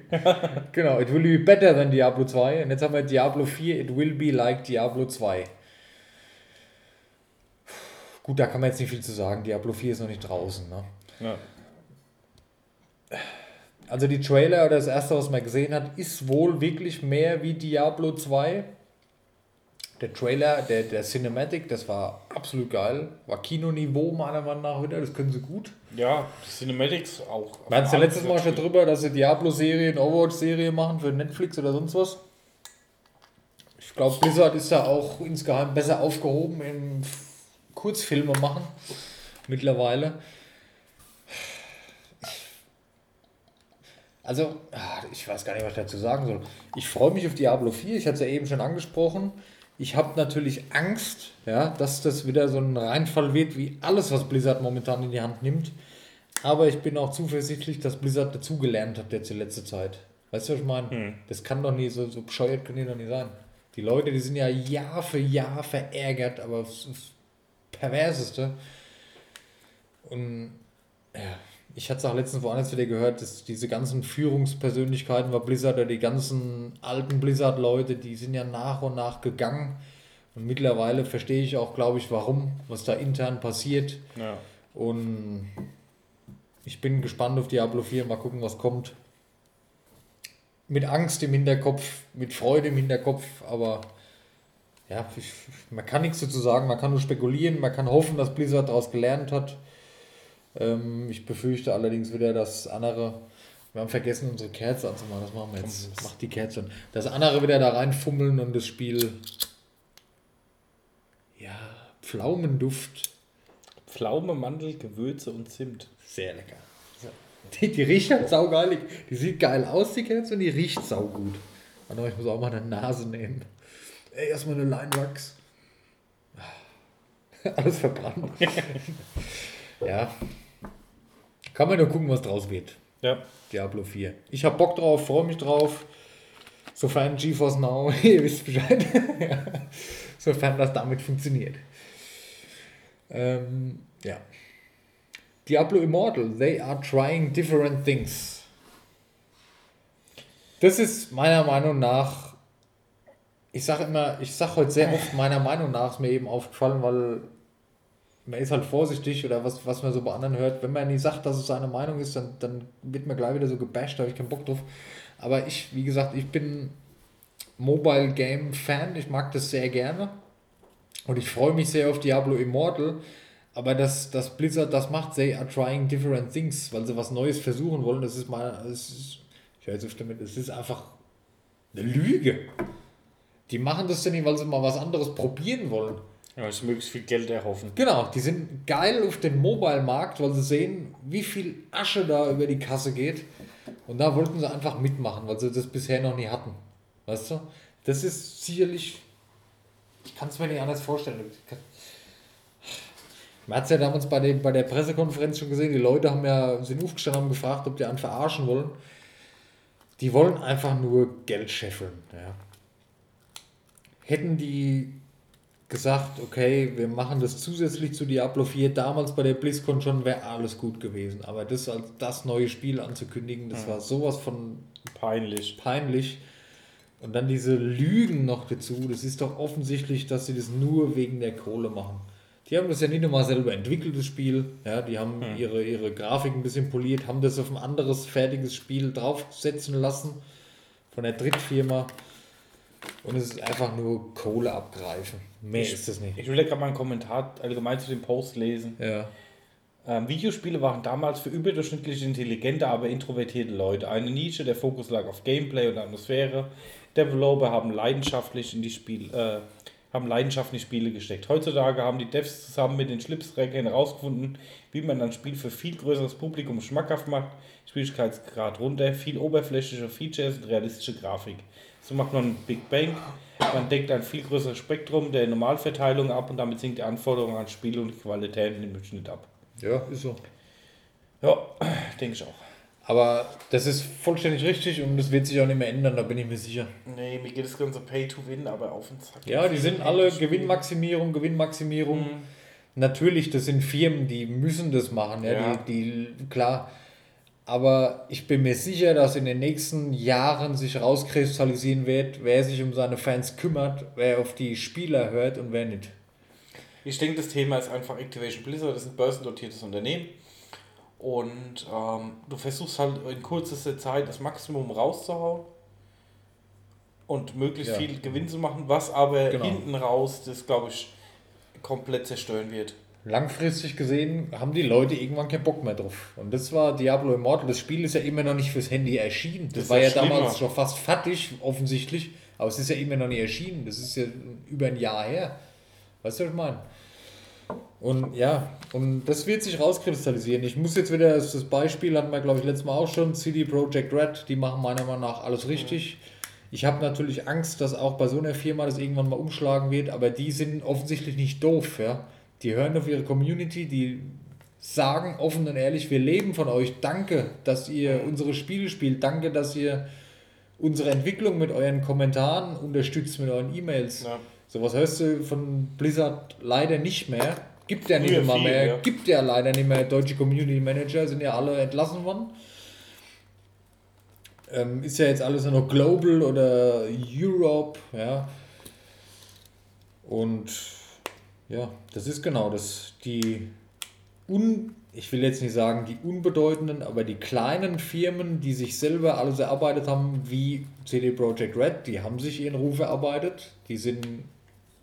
genau, it will be better than Diablo 2. Und jetzt haben wir Diablo 4. It will be like Diablo 2. Gut, da kann man jetzt nicht viel zu sagen. Diablo 4 ist noch nicht draußen. Ne? Ja. Also die Trailer oder das erste, was man gesehen hat, ist wohl wirklich mehr wie Diablo 2. Der Trailer, der, der Cinematic, das war absolut geil. War Kinoniveau meiner Meinung nach wieder, das können sie gut. ja, die Cinematics auch. Wir hatten ja letztes Mal schon drüber, dass sie Diablo-Serie, eine Overwatch-Serie machen für Netflix oder sonst was. Ich glaube, Blizzard ist da auch insgeheim besser aufgehoben im Kurzfilme machen mittlerweile. Also, ah, ich weiß gar nicht, was ich dazu sagen soll. Ich freue mich auf Diablo 4, ich hatte es ja eben schon angesprochen. Ich habe natürlich Angst, ja, dass das wieder so ein Reinfall wird, wie alles, was Blizzard momentan in die Hand nimmt. Aber ich bin auch zuversichtlich, dass Blizzard dazugelernt hat jetzt in letzter Zeit. Weißt du, was ich meine? Das kann doch nie so, so bescheuert, kann die doch nicht sein. Die Leute, die sind ja Jahr für Jahr verärgert, aber aufs, aufs perverseste. Und ja, ich hatte es auch letztens woanders wieder gehört, dass diese ganzen Führungspersönlichkeiten bei Blizzard oder die ganzen alten Blizzard-Leute, die sind ja nach und nach gegangen. Und mittlerweile verstehe ich auch, glaube ich, warum, was da intern passiert. Ja. Und ich bin gespannt auf Diablo 4, mal gucken, was kommt. Mit Angst im Hinterkopf, mit Freude im Hinterkopf, aber ja, ich, man kann nichts dazu sagen, man kann nur spekulieren, man kann hoffen, dass Blizzard daraus gelernt hat. Ähm, ich befürchte allerdings wieder, dass andere, wir haben vergessen, unsere Kerze anzumachen, das machen wir jetzt. Macht die Kerze an. Dass andere wieder da reinfummeln und das Spiel, ja, Pflaumenduft. Pflaume, Mandel, Gewürze und Zimt. Sehr lecker. Die, die riecht halt saugeil. Die sieht geil aus, die Kerze, und die riecht saugut. Aber ich muss auch mal eine Nase nehmen. Ey, erstmal eine Leinwachs. Alles verbrannt. ja. Kann man nur gucken, was draus wird. Ja. Diablo 4. Ich hab Bock drauf, freue mich drauf. Sofern GeForce Now, ihr wisst Bescheid. Sofern das damit funktioniert. Ähm, ja. Diablo Immortal, they are trying different things. Das ist meiner Meinung nach, ich sage immer, ich sage heute sehr oft meiner Meinung nach, ist mir eben aufgefallen, weil man ist halt vorsichtig oder was, was man so bei anderen hört. Wenn man nie sagt, dass es seine Meinung ist, dann, dann wird man gleich wieder so gebasht, da habe ich keinen Bock drauf. Aber ich, wie gesagt, ich bin Mobile Game Fan, ich mag das sehr gerne. Und ich freue mich sehr auf Diablo Immortal. Aber das, das Blizzard das macht, they are trying different things, weil sie was Neues versuchen wollen. Das ist mal, ich höre jetzt damit, es ist einfach eine Lüge. Die machen das ja nicht, weil sie mal was anderes probieren wollen. Ja, ich möglichst viel Geld erhoffen. Genau, die sind geil auf den Mobile-Markt, weil sie sehen, wie viel Asche da über die Kasse geht. Und da wollten sie einfach mitmachen, weil sie das bisher noch nie hatten. Weißt du? Das ist sicherlich. Ich kann es mir nicht anders vorstellen. Man hat es ja damals bei, dem, bei der Pressekonferenz schon gesehen, die Leute haben ja, sind aufgestanden haben gefragt, ob die einen verarschen wollen. Die wollen einfach nur Geld scheffeln. Ja. Hätten die gesagt, okay, wir machen das zusätzlich zu Diablo 4, damals bei der BlizzCon schon, wäre alles gut gewesen. Aber das als das neue Spiel anzukündigen, das war sowas von Peinlich. peinlich. Und dann diese Lügen noch dazu, das ist doch offensichtlich, dass sie das nur wegen der Kohle machen. Die haben das ja nicht nur mal selber entwickelt, das Spiel. Ja, die haben ihre, ihre Grafik ein bisschen poliert, haben das auf ein anderes fertiges Spiel draufsetzen lassen von der Drittfirma. Und es ist einfach nur Kohle abgreifen. Mehr ist es nicht. Ich will ja gerade mal einen Kommentar allgemein zu dem Post lesen. Ja. Ähm, Videospiele waren damals für überdurchschnittlich intelligente, aber introvertierte Leute. Eine Nische, der Fokus lag auf Gameplay und Atmosphäre. Developer haben leidenschaftlich in die Spiel, äh, haben Leidenschaft in die Spiele gesteckt. Heutzutage haben die Devs zusammen mit den Schlipsträgern herausgefunden, wie man ein Spiel für viel größeres Publikum schmackhaft macht. Schwierigkeitsgrad runter, viel oberflächliche Features und realistische Grafik. So macht man Big Bang. Man deckt ein viel größeres Spektrum der Normalverteilung ab und damit sinkt die Anforderung an Spiel und Qualität im Schnitt ab. Ja, ist so. Ja, denke ich auch. Aber das ist vollständig richtig und das wird sich auch nicht mehr ändern, da bin ich mir sicher. Nee, mir geht das ganze Pay to Win, aber auf den Zack. Ja, die sind alle Gewinnmaximierung, Gewinnmaximierung. Natürlich, das sind Firmen, die müssen das machen, ja, Ja. Die, die, klar. Aber ich bin mir sicher, dass in den nächsten Jahren sich rauskristallisieren wird, wer sich um seine Fans kümmert, wer auf die Spieler hört und wer nicht. Ich denke, das Thema ist einfach Activation Blizzard, das ist ein börsendotiertes Unternehmen. Und ähm, du versuchst halt in kürzester Zeit das Maximum rauszuhauen und möglichst Ja. viel Gewinn zu machen, was aber Genau. hinten raus das, glaube ich, komplett zerstören wird. Langfristig gesehen haben die Leute irgendwann keinen Bock mehr drauf. Und das war Diablo Immortal. Das Spiel ist ja immer noch nicht fürs Handy erschienen. Das, Das war ja ja damals schlimmer. schon fast fertig, offensichtlich. Aber es ist ja immer noch nicht erschienen. Das ist ja über ein Jahr her. Weißt du, was ich meine? Und ja, und das wird sich rauskristallisieren. Ich muss jetzt wieder, das das Beispiel hatten wir, glaube ich, letztes Mal auch schon, CD Projekt Red, die machen meiner Meinung nach alles richtig. Ich habe natürlich Angst, dass auch bei so einer Firma das irgendwann mal umschlagen wird, aber die sind offensichtlich nicht doof, ja. Die hören auf ihre Community, die sagen offen und ehrlich, wir leben von euch. Danke, dass ihr unsere Spiele spielt. Danke, dass ihr unsere Entwicklung mit euren Kommentaren unterstützt, mit euren E-Mails. Ja. Sowas hörst du von Blizzard leider nicht mehr. Gibt ja nicht viel, mehr, ja. gibt ja leider nicht mehr deutsche Community Manager, sind ja alle entlassen worden. Ähm, ist ja jetzt alles nur noch Global oder Europe, ja. Und ja, das ist genau das. Die un, ich will jetzt nicht sagen die unbedeutenden, aber die kleinen Firmen, die sich selber alles erarbeitet haben, wie CD Projekt Red, die haben sich ihren Ruf erarbeitet. Die sind,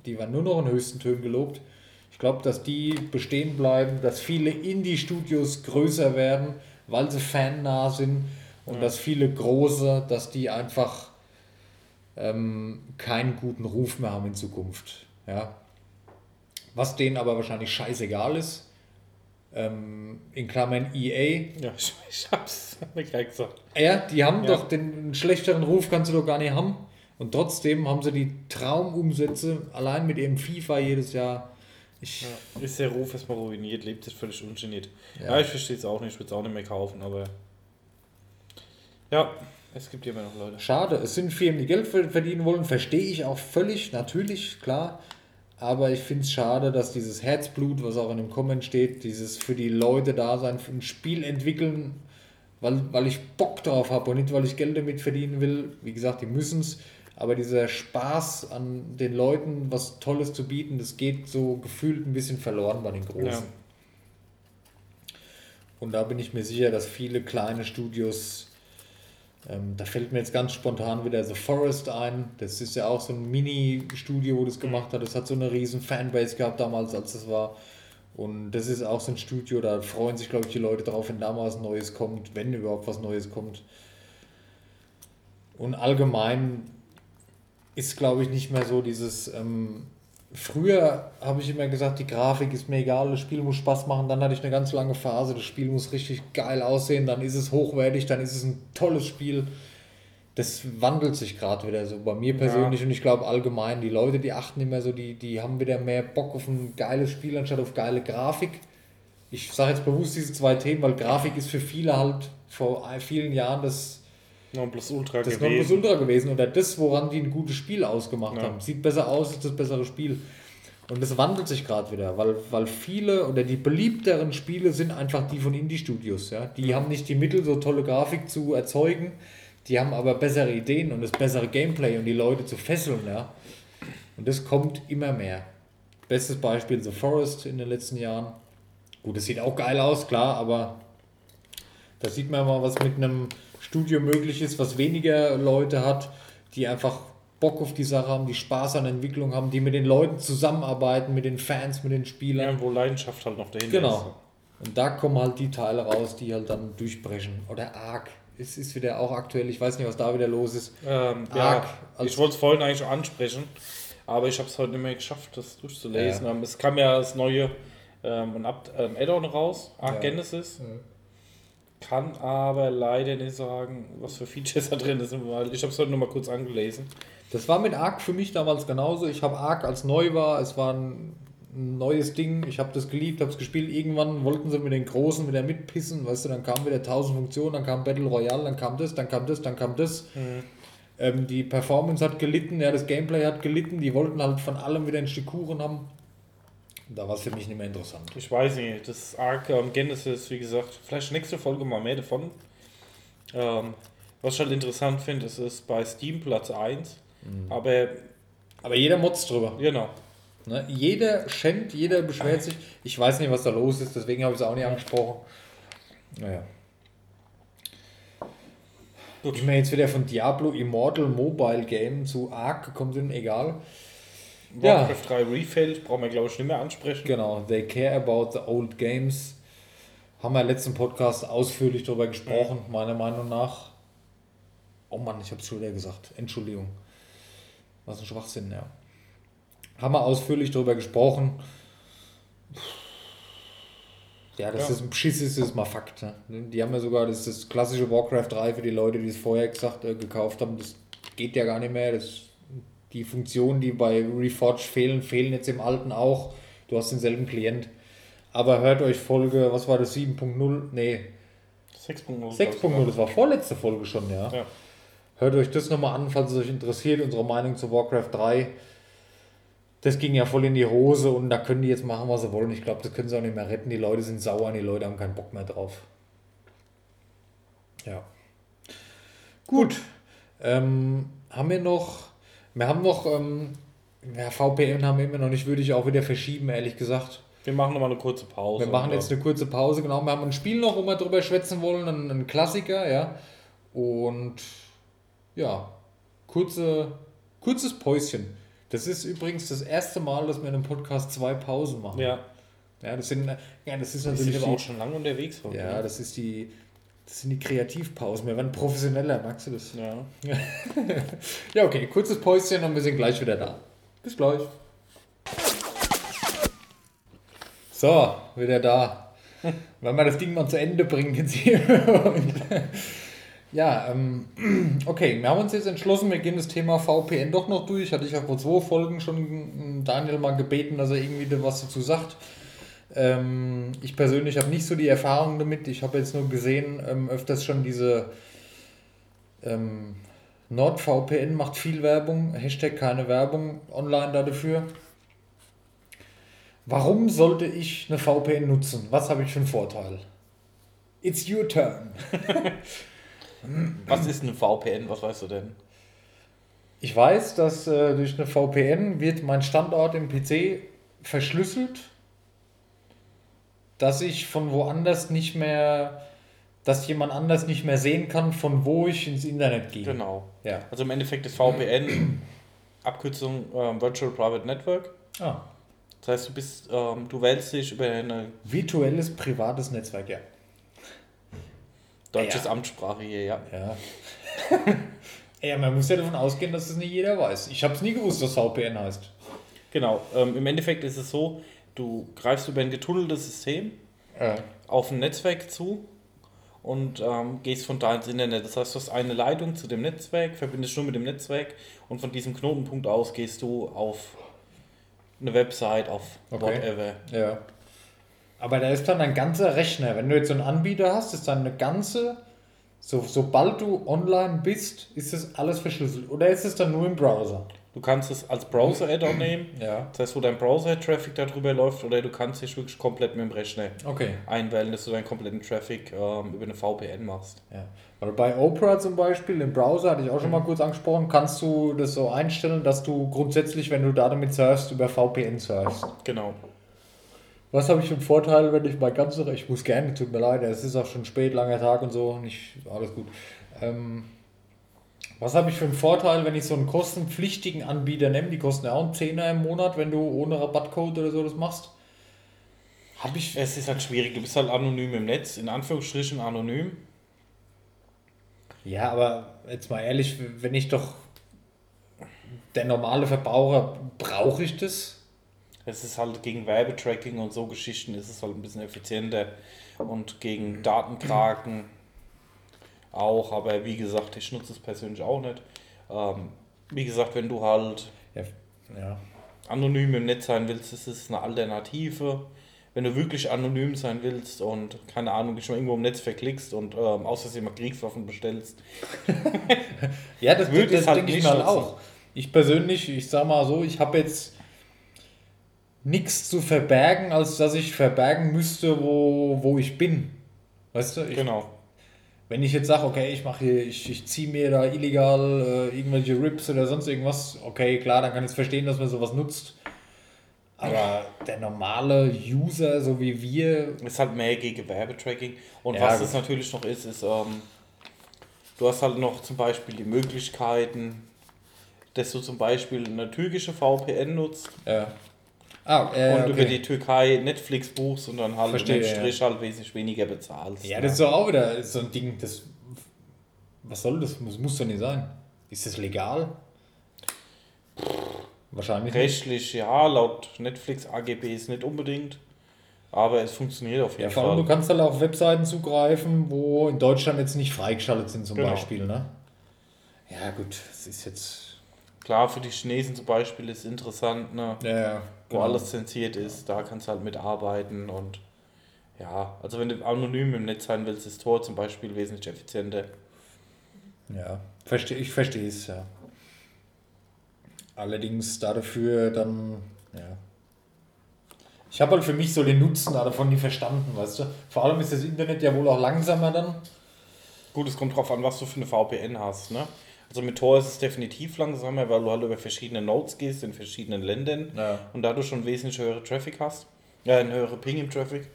die waren nur noch in höchsten Tönen gelobt. Ich glaube, dass die bestehen bleiben, dass viele Indie-Studios größer werden, weil sie fannah sind und dass viele große, dass die einfach ähm, keinen guten Ruf mehr haben in Zukunft. Ja. Was denen aber wahrscheinlich scheißegal ist, ähm, in Klammern EA, Ja, ich, ich hab's mir gerade gesagt. ja, die haben Ja. doch den schlechteren Ruf, kannst du doch gar nicht haben. Und trotzdem haben sie die Traumumsätze allein mit ihrem FIFA jedes Jahr. Ich, Ja. Ist der Ruf erstmal ruiniert, lebt es völlig ungeniert. Ja. Ja, ich verstehe es auch nicht, ich würde es auch nicht mehr kaufen, aber. Ja, es gibt immer noch Leute. Schade, es sind Firmen, die Geld ver- verdienen wollen, verstehe ich auch völlig, natürlich, klar. Aber ich finde es schade, dass dieses Herzblut, was auch in dem Comment steht, dieses für die Leute da sein, für ein Spiel entwickeln, weil, weil ich Bock drauf habe und nicht, weil ich Geld damit verdienen will. Wie gesagt, die müssen es. Aber dieser Spaß an den Leuten, was Tolles zu bieten, das geht so gefühlt ein bisschen verloren bei den Großen. Ja. Und da bin ich mir sicher, dass viele kleine Studios, ähm, da fällt mir jetzt ganz spontan wieder The Forest ein. Das ist ja auch so ein Mini-Studio, wo das gemacht hat. Das hat so eine riesen Fanbase gehabt damals, als das war. Und das ist auch so ein Studio, da freuen sich, glaube ich, die Leute drauf, wenn da mal was Neues kommt, wenn überhaupt was Neues kommt. Und allgemein ist, glaube ich, nicht mehr so dieses. Ähm, früher habe ich immer gesagt, die Grafik ist mir egal, das Spiel muss Spaß machen. Dann hatte ich eine ganz lange Phase, das Spiel muss richtig geil aussehen, dann ist es hochwertig, dann ist es ein tolles Spiel. Das wandelt sich gerade wieder so bei mir persönlich und ich glaube allgemein, die Leute, die achten immer so, die, die haben wieder mehr Bock auf ein geiles Spiel anstatt auf geile Grafik. Ich sage jetzt bewusst diese zwei Themen, weil Grafik ist für viele halt vor vielen Jahren das Nonplusultra das gewesen. Nonplusultra gewesen oder das, woran die ein gutes Spiel ausgemacht Ja. haben. Sieht besser aus, ist das bessere Spiel. Und das wandelt sich gerade wieder, weil, weil viele oder die beliebteren Spiele sind einfach die von Indie-Studios. Ja? Die haben nicht die Mittel, so tolle Grafik zu erzeugen, die haben aber bessere Ideen und das bessere Gameplay und die Leute zu fesseln. Ja? Und das kommt immer mehr. Bestes Beispiel The Forest in den letzten Jahren. Gut, das sieht auch geil aus, klar, aber da sieht man mal, was mit einem Studio möglich ist, was weniger Leute hat, die einfach Bock auf die Sache haben, die Spaß an Entwicklung haben, die mit den Leuten zusammenarbeiten, mit den Fans, mit den Spielern. Ja, wo Leidenschaft halt noch dahinter Genau. Und da kommen halt die Teile raus, die halt dann durchbrechen. Oder Ark. Es ist wieder auch aktuell, ich weiß nicht, was da wieder los ist. ist. Ähm, Arc ja, ich wollte es vorhin eigentlich ansprechen, aber ich habe es heute nicht mehr geschafft, das durchzulesen. Ja. Ähm, es kam ja das neue ähm, ein ähm, Add-on raus, Arc Ja. Genesis. Kann aber leider nicht sagen, was für Features da drin sind, weil ich habe es heute nur mal kurz angelesen. Das war mit Ark für mich damals genauso. Ich habe Ark als neu war, es war ein neues Ding. Ich habe das geliebt, habe es gespielt. Irgendwann wollten sie mit den Großen wieder mitpissen, weißt du, dann kamen wieder 1000 Funktionen, dann kam Battle Royale, dann kam das, dann kam das, dann kam das. Ähm, die Performance hat gelitten, ja, das Gameplay hat gelitten. Die wollten halt von allem wieder ein Stück Kuchen haben. Da war es für mich nicht mehr interessant. Ich weiß nicht, das Arc ähm, Genesis, wie gesagt, vielleicht nächste Folge mal mehr davon. Ähm, was ich halt interessant finde, ist, ist bei Steam Platz 1. Aber Aber jeder motzt drüber. genau. Ne? Jeder schenkt, jeder beschwert sich. Ich weiß nicht, was da los ist, deswegen habe ich es auch nicht angesprochen. Naja. Gut. Wie wir jetzt wieder von Diablo Immortal Mobile Game zu Ark gekommen sind, egal. Ja. Warcraft 3 Refilled, brauchen wir glaube ich nicht mehr ansprechen. Genau, they care about the old games. Haben wir im letzten Podcast ausführlich darüber gesprochen, meiner Meinung nach. Oh Mann, ich habe es schon wieder gesagt. Entschuldigung. Was ein Schwachsinn, ja. Haben wir ausführlich darüber gesprochen. Ja, dass Ja. das ein Beschiss ist, ist mal Fakt. Ne? Die haben ja sogar das, das klassische Warcraft 3 für die Leute, die es vorher gesagt, äh, gekauft haben. Das geht ja gar nicht mehr. Das, die Funktionen, die bei Reforged fehlen, fehlen jetzt im alten auch. Du hast denselben Klient. Aber hört euch Folge, was war das, 7.0? Nee, 6.0. 6.0, das war vorletzte Folge schon, ja. Ja. Hört euch das nochmal an, falls es euch interessiert, unsere Meinung zu Warcraft 3. das ging ja voll in die Hose und da können die jetzt machen, was sie wollen. Ich glaube, das können sie auch nicht mehr retten. Die Leute sind sauer und die Leute haben keinen Bock mehr drauf. Ja. Gut. Ähm, haben wir noch, wir haben noch, ähm, ja, VPN haben wir immer noch nicht, würde ich auch wieder verschieben, ehrlich gesagt. Wir machen nochmal eine kurze Pause. Wir machen jetzt eine kurze Pause, genau. Wir haben ein Spiel noch, wo wir drüber schwätzen wollen, ein, ein Klassiker, ja. Und ja, kurze, kurzes Päuschen. Das ist übrigens das erste Mal, dass wir in einem Podcast zwei Pausen machen. Ja. Ja, das sind, ja, das ist Wir natürlich sind aber auch schon lange unterwegs. heute, ja, ne? das ist die, das sind die Kreativpausen. Wir werden professioneller, magst du das? ja. Ja, okay, kurzes Päuschen und wir sind gleich wieder da. Bis gleich. So, wieder da. Wenn wir das Ding mal zu Ende bringen jetzt hier. Ja, ähm, okay, wir haben uns jetzt entschlossen, wir gehen das Thema VPN doch noch durch. Hatte ich ja vor zwei Folgen schon ähm, Daniel mal gebeten, dass er irgendwie was dazu sagt. Ähm, ich persönlich habe nicht so die Erfahrung damit. Ich habe jetzt nur gesehen, ähm, öfters schon diese ähm, NordVPN macht viel Werbung, Hashtag keine Werbung online da dafür. Warum sollte ich eine VPN nutzen? Was habe ich für einen Vorteil? It's your turn. Was ist eine VPN? Was weißt du denn? Ich weiß, dass äh, durch eine VPN wird mein Standort im PC verschlüsselt, dass ich von woanders nicht mehr, dass jemand anders nicht mehr sehen kann, von wo ich ins Internet gehe. Genau. Ja. Also im Endeffekt ist VPN Abkürzung ähm, Virtual Private Network. Ah, Das heißt, du bist, ähm, du wählst dich über eine virtuelles privates Netzwerk, ja. deutsches Ja. Amtssprache hier, ja. Ja. ja, man muss ja davon ausgehen, dass es nicht jeder weiß. Ich habe es nie gewusst, was VPN heißt. Genau. Ähm, Im Endeffekt ist es so, du greifst über ein getunneltes System Ja. auf ein Netzwerk zu und ähm, gehst von da ins Internet. Das heißt, du hast eine Leitung zu dem Netzwerk, verbindest nur mit dem Netzwerk und von diesem Knotenpunkt aus gehst du auf eine Website, auf Okay. whatever. Ja. Aber da ist dann ein ganzer Rechner. Wenn du jetzt so einen Anbieter hast, ist dann eine ganze, so, sobald du online bist, ist das alles verschlüsselt. Oder ist es dann nur im Browser? Du kannst es als Browser-Add-on nehmen, Ja. das heißt, wo dein Browser-Traffic darüber läuft, oder du kannst dich wirklich komplett mit dem Rechner Okay. einwählen, dass du deinen kompletten Traffic ähm, über eine VPN machst. Ja. Weil bei Opera zum Beispiel, im Browser, hatte ich auch schon mal kurz angesprochen, kannst du das so einstellen, dass du grundsätzlich, wenn du da damit surfst, über VPN surfst. Genau. Was habe ich für einen Vorteil, wenn ich mein ganzes Ich muss gerne, tut mir leid, es ist auch schon spät, langer Tag und so, nicht alles gut. Ähm, was habe ich für einen Vorteil, wenn ich so einen kostenpflichtigen Anbieter nehme? Die kosten ja auch einen Zehner im Monat, wenn du ohne Rabattcode oder so das machst. Habe ich. Es ist halt schwierig, du bist halt anonym im Netz, in Anführungsstrichen anonym. Ja, aber jetzt mal ehrlich, wenn ich doch. Der normale Verbraucher, brauche ich das? Es ist halt gegen Werbetracking und so Geschichten ist es halt ein bisschen effizienter und gegen Datenkraken auch, aber wie gesagt, ich nutze es persönlich auch nicht. Ähm, wie gesagt, wenn du halt Ja. ja. anonym im Netz sein willst, ist es eine Alternative. Wenn du wirklich anonym sein willst und keine Ahnung, dich mal irgendwo im Netz verklickst und ähm, Versehen mal Kriegswaffen bestellst, Ja, das, das, es halt denke ich mal auch. Ich persönlich, ich sag mal so, ich habe jetzt nichts zu verbergen, als dass ich verbergen müsste, wo, wo ich bin. Weißt du? Ich, genau. Wenn ich jetzt sage, okay, ich mache hier, ich, ich ziehe mir da illegal äh, irgendwelche Rips oder sonst irgendwas, okay, klar, dann kann ich es verstehen, dass man sowas nutzt. Aber der normale User, so wie wir, Ist halt mehr gegen Werbetracking. Und Ja, was es natürlich noch ist, ist, ähm, du hast halt noch zum Beispiel die Möglichkeiten, dass du zum Beispiel eine türkische VPN nutzt äh, ah, äh, und okay. über die Türkei Netflix buchst und dann halt Verstehe, im ja. Strich halt wesentlich weniger bezahlst. Ja, das ist doch auch wieder so ein Ding, das. Was soll das? Das muss doch nicht sein. Ist das legal? Wahrscheinlich nicht. Rechtlich, ja, laut Netflix AGBs nicht unbedingt, aber es funktioniert auf Ja, jeden vor allem, du Fall. kannst halt auf Webseiten zugreifen, wo in Deutschland jetzt nicht freigeschaltet sind, zum Genau. Beispiel, ne? Ja, gut, das ist jetzt. Klar, für die Chinesen zum Beispiel ist interessant, ne? Ja, ja. Wo genau. alles zensiert ist, da kannst du halt mitarbeiten und ja, also wenn du anonym im Netz sein willst, ist Tor zum Beispiel wesentlich effizienter. Ja, versteh, ich verstehe es, ja. Allerdings dafür dann, ja. Ich habe halt für mich so den Nutzen davon nie verstanden, weißt du. Vor allem ist das Internet ja wohl auch langsamer dann. Gut, es kommt drauf an, was du für eine VPN hast, ne? Also mit Tor ist es definitiv langsamer, weil du halt über verschiedene Nodes gehst in verschiedenen Ländern Ja. und dadurch schon wesentlich höhere Traffic hast. Ja, einen höheren Ping im Traffic.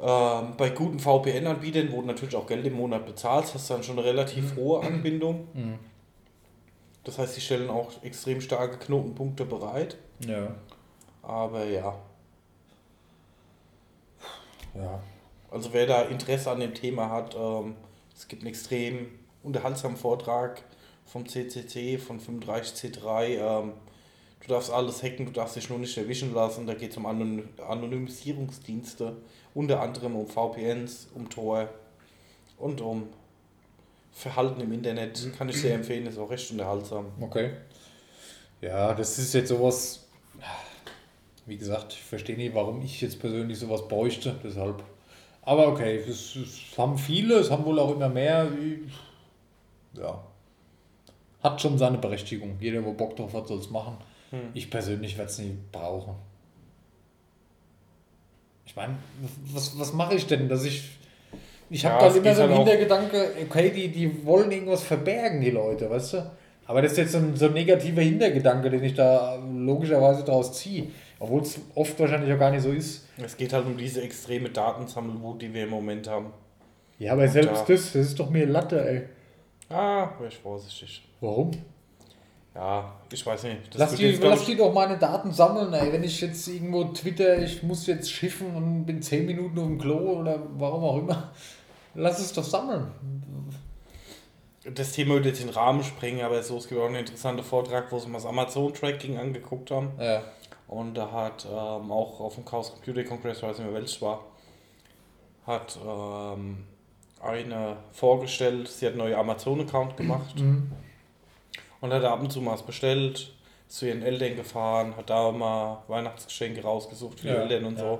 Ähm, bei guten VPN-Anbietern, wo du natürlich auch Geld im Monat bezahlst, hast du dann schon eine relativ hohe Anbindung. Das heißt, die stellen auch extrem starke Knotenpunkte bereit. Ja. Aber ja, Ja. also wer da Interesse an dem Thema hat, ähm, es gibt einen extrem unterhaltsamen Vortrag vom CCC, von 35C3. Ähm, du darfst alles hacken, du darfst dich nur nicht erwischen lassen. Da geht es um Anony Anonymisierungsdienste, unter anderem um VPNs, um Tor und um Verhalten im Internet. Kann ich sehr empfehlen, ist auch recht unterhaltsam. Okay. Ja, das ist jetzt sowas. Wie gesagt, ich verstehe nicht, warum ich jetzt persönlich sowas bräuchte, deshalb. Aber okay, es, es haben viele, es haben wohl auch immer mehr. Ja. Hat schon seine Berechtigung. Jeder, der Bock drauf hat, soll es machen. Ich persönlich werde es nicht brauchen. Ich meine, was, was mache ich denn, dass ich. Ich habe Ja, da immer so einen halt Hintergedanke, okay, die, die wollen irgendwas verbergen, die Leute, weißt du? Aber das ist jetzt so ein, so ein negativer Hintergedanke, den ich da logischerweise daraus ziehe. Obwohl es oft wahrscheinlich auch gar nicht so ist. Es geht halt um diese extreme Datensammelwut, die wir im Moment haben. Ja, aber selbst da- das, das ist doch mir Latte, ey. Ah, wäre ich vorsichtig. Warum? Ja, ich weiß nicht. Das Lass die, lass die doch meine Daten sammeln, ey. Wenn ich jetzt irgendwo Twitter, ich muss jetzt schiffen und bin 10 Minuten auf dem Klo oder warum auch immer. Lass es doch sammeln. das Thema würde jetzt den Rahmen sprengen, aber so, es gibt auch einen interessanten Vortrag, wo sie mal das Amazon-Tracking angeguckt haben. Ja. Und da hat ähm, auch auf dem Chaos Computer Congress, weiß nicht mehr welches war, hat ähm, eine vorgestellt, sie hat einen neuen Amazon-Account gemacht und hat ab und zu mal was bestellt, ist zu ihren Eltern gefahren, hat da mal Weihnachtsgeschenke rausgesucht für die Ja, Eltern und ja. so.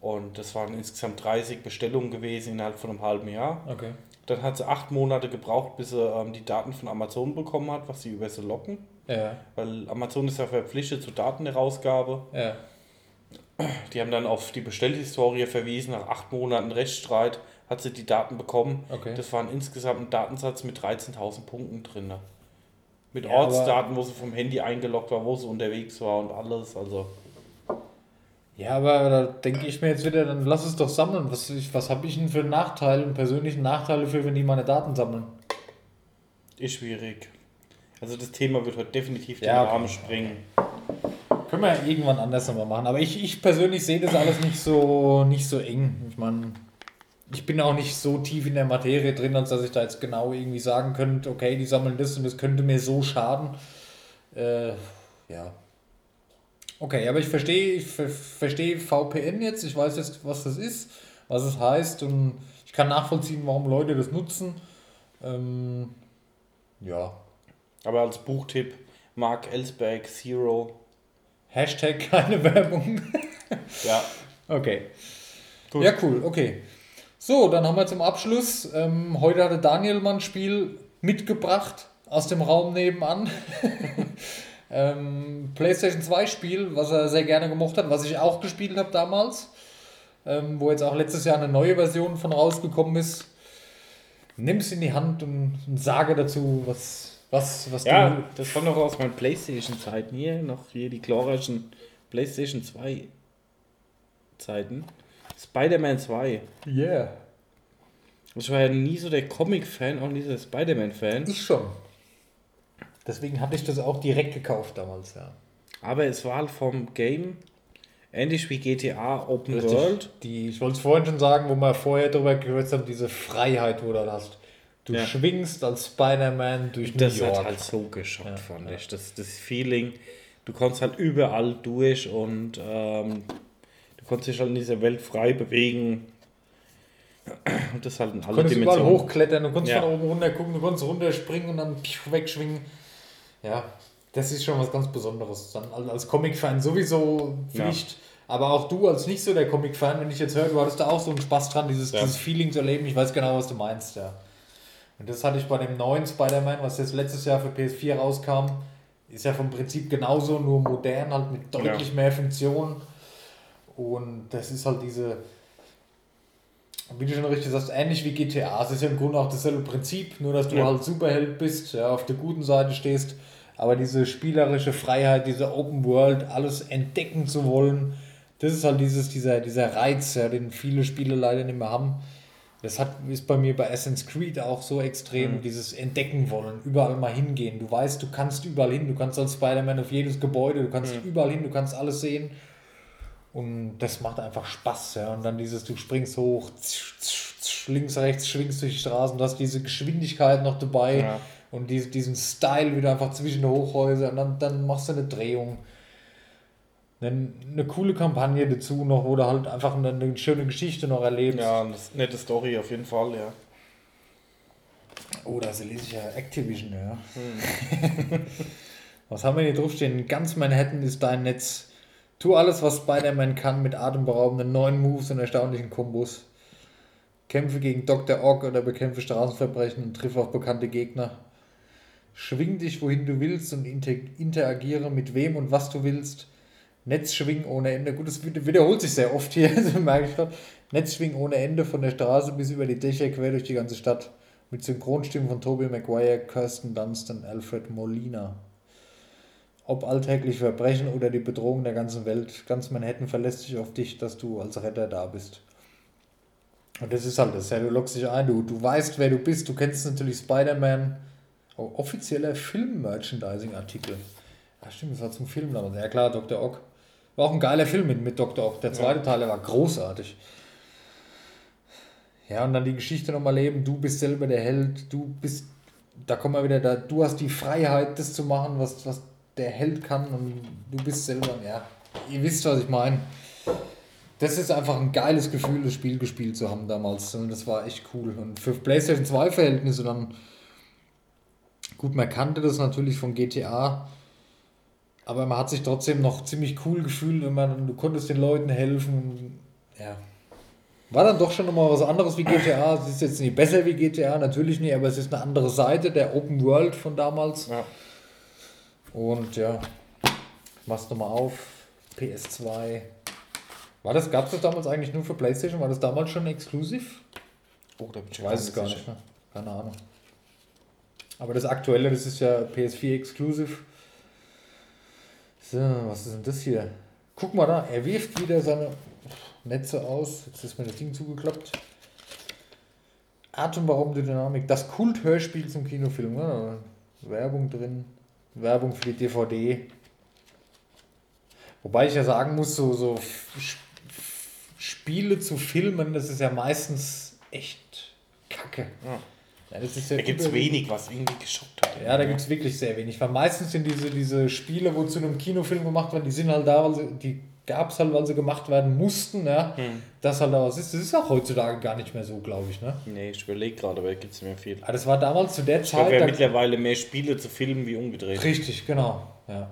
Und das waren insgesamt 30 Bestellungen gewesen innerhalb von einem halben Jahr. Okay. Dann hat sie acht Monate gebraucht, bis sie ähm, die Daten von Amazon bekommen hat, was sie über sie locken. Ja. Weil Amazon ist ja verpflichtet zur Datenherausgabe. Ja. Die haben dann auf die Bestellhistorie verwiesen. Nach acht Monaten Rechtsstreit hat sie die Daten bekommen. Okay. Das waren insgesamt ein Datensatz mit 13.000 Punkten drin. Mit Ja, Ortsdaten, wo sie vom Handy eingeloggt war, wo sie unterwegs war und alles. Also Ja, aber da denke ich mir jetzt wieder, dann lass es doch sammeln. Was, was habe ich denn für einen Nachteil, einen persönlichen Nachteil dafür, wenn die meine Daten sammeln? ist schwierig. Also das Thema wird heute definitiv den Ja, okay. Rahmen sprengen. Können wir ja irgendwann anders nochmal machen. Aber ich, ich persönlich sehe das alles nicht so, nicht so eng. Ich meine, ich bin auch nicht so tief in der Materie drin, als dass ich da jetzt genau irgendwie sagen könnte, okay, die sammeln das und das könnte mir so schaden. Äh, ja. Okay, aber ich verstehe, ich ver verstehe VPN jetzt. Ich weiß jetzt, was das ist, was es heißt und ich kann nachvollziehen, warum Leute das nutzen. Ähm, ja. Aber als Buchtipp, Mark Ellsberg, Zero. Hashtag keine Werbung. Ja, Okay. Gut. Ja, cool, okay. So, dann haben wir zum Abschluss. Ähm, heute hatte Daniel mal ein Spiel mitgebracht aus dem Raum nebenan. ähm, PlayStation 2 Spiel, was er sehr gerne gemocht hat, was ich auch gespielt habe damals. Ähm, wo jetzt auch letztes Jahr eine neue Version von rausgekommen ist. Nimm es in die Hand und, und sage dazu, was, was, was Ja, du. das war noch aus meinen Playstation-Zeiten hier, noch hier die glorreichen Playstation 2 Zeiten. Spider-Man 2. Yeah. Ich war ja nie so der Comic-Fan, auch nie so der Spider-Man-Fan. Ich schon. Deswegen hatte ich das auch direkt gekauft damals, ja. Aber es war halt vom Game ähnlich wie GTA Open Richtig. World. Die, ich wollte es vorhin schon sagen, wo wir vorher drüber gehört haben, diese Freiheit, wo du da hast. Du Ja. schwingst als Spider-Man durch Das New York. hat halt so geschockt, Ja, fand ja. ich. Das, das Feeling, du konntest halt überall durch und ähm, du konntest dich halt in dieser Welt frei bewegen. Und das halt in du alle konntest überall hochklettern, du konntest Ja. von oben runter gucken, du konntest runterspringen und dann wegschwingen. Ja, das ist schon was ganz Besonderes. Dann als- Comic-Fan sowieso Ja. Pflicht. Aber auch du als nicht so der Comic-Fan, wenn ich jetzt höre, du hattest da auch so einen Spaß dran, dieses, Ja. dieses Feeling zu erleben. Ich weiß genau, was du meinst, ja. Und das hatte ich bei dem neuen Spider-Man, was jetzt letztes Jahr für PS4 rauskam, ist ja vom Prinzip genauso, nur modern, halt mit deutlich Ja. mehr Funktionen. Und das ist halt diese, wie du schon richtig sagst, ähnlich wie GTA. Es ist ja im Grunde auch dasselbe Prinzip, nur dass du Ja. halt Superheld bist, ja, auf der guten Seite stehst. Aber diese spielerische Freiheit, diese Open World, alles entdecken zu wollen, das ist halt dieses, dieser, dieser Reiz, ja, den viele Spiele leider nicht mehr haben. Das hat, ist bei mir bei Assassin's Creed auch so extrem, dieses Entdecken wollen, überall mal hingehen. Du weißt, du kannst überall hin, du kannst als Spider-Man auf jedes Gebäude, du kannst überall hin, du kannst alles sehen. Und das macht einfach Spaß, ja. Und dann dieses, du springst hoch, tsch, tsch, tsch, links, rechts, schwingst durch die Straßen, du hast diese Geschwindigkeit noch dabei Ja. und diese, diesen Style wieder einfach zwischen den Hochhäusern und dann, dann machst du eine Drehung. Eine, eine coole Kampagne dazu noch, wo du halt einfach eine, eine schöne Geschichte noch erlebst. Ja, das nette Story auf jeden Fall, ja. Oh, da lese ich ja Activision, ja. Was haben wir hier draufstehen? Ganz Manhattan ist dein Netz. Tu alles, was Spider-Man kann, mit atemberaubenden neuen Moves und erstaunlichen Kombos. Kämpfe gegen Dr. Ock oder bekämpfe Straßenverbrechen und triff auf bekannte Gegner. Schwing dich, wohin du willst und inter interagiere mit wem und was du willst. Netzschwing ohne Ende. Gut, das wiederholt sich sehr oft hier, merke ich gerade. Netzschwing ohne Ende von der Straße bis über die Dächer quer durch die ganze Stadt. Mit Synchronstimmen von Tobey Maguire, Kirsten Dunst und Alfred Molina. Ob alltägliche Verbrechen oder die Bedrohung der ganzen Welt, ganz Manhattan verlässt sich auf dich, dass du als Retter da bist. Und das ist halt das, ja, du loggst dich ein, du, du weißt, wer du bist, du kennst natürlich Spider-Man. Oh, offizieller Film-Merchandising-Artikel. Ja, stimmt, das war zum Film damals. Ja klar, Dr. Ock. War auch ein geiler Film mit, mit Dr. Ock. Der zweite Teil, der war großartig. Ja, und dann die Geschichte nochmal leben, du bist selber der Held, du bist, da kommen wir wieder da, du hast die Freiheit, das zu machen, was, was der Held kann und du bist selber, ja, ihr wisst, was ich meine. Das ist einfach ein geiles Gefühl, das Spiel gespielt zu haben damals. Und das war echt cool. Und für PlayStation 2 Verhältnisse dann, gut, man kannte das natürlich von GTA, aber man hat sich trotzdem noch ziemlich cool gefühlt, wenn man, du konntest den Leuten helfen. Ja. War dann doch schon nochmal was anderes wie GTA. Es ist jetzt nicht besser wie GTA, natürlich nicht, aber es ist eine andere Seite der Open World von damals. Ja. Und ja, machst du mal auf. PS2. War das, gab es das damals eigentlich nur für PlayStation? War das damals schon exklusiv? Oh, da bin ich weiß es gar nicht mehr. Keine Ahnung. Aber das aktuelle, das ist ja PS4 Exclusive. So, was ist denn das hier? Guck mal da, er wirft wieder seine Netze aus. Jetzt ist mir das Ding zugeklappt. Atemberaubende Dynamik. Das Kult-Hörspiel zum Kinofilm. Ja, Werbung drin. Werbung für die DVD. Wobei ich ja sagen muss, so, so Spiele zu filmen, das ist ja meistens echt kacke. Ja. Ja, Da gibt es wenig, was irgendwie geschockt hat. Ja, da gibt es wirklich sehr wenig. Weil meistens sind diese, diese Spiele, wo zu einem Kinofilm gemacht werden, die sind halt da, weil sie, die gab es halt, weil sie gemacht werden mussten. Ja. Hm. Das halt das ist, das ist auch heutzutage gar nicht mehr so, glaube ich. Ne? Nee, ich überlege gerade, aber da gibt es nicht mehr viel. Aber das war damals zu der Ich Zeit. haben da- mittlerweile mehr Spiele zu filmen wie umgedreht. Richtig, genau. Ja.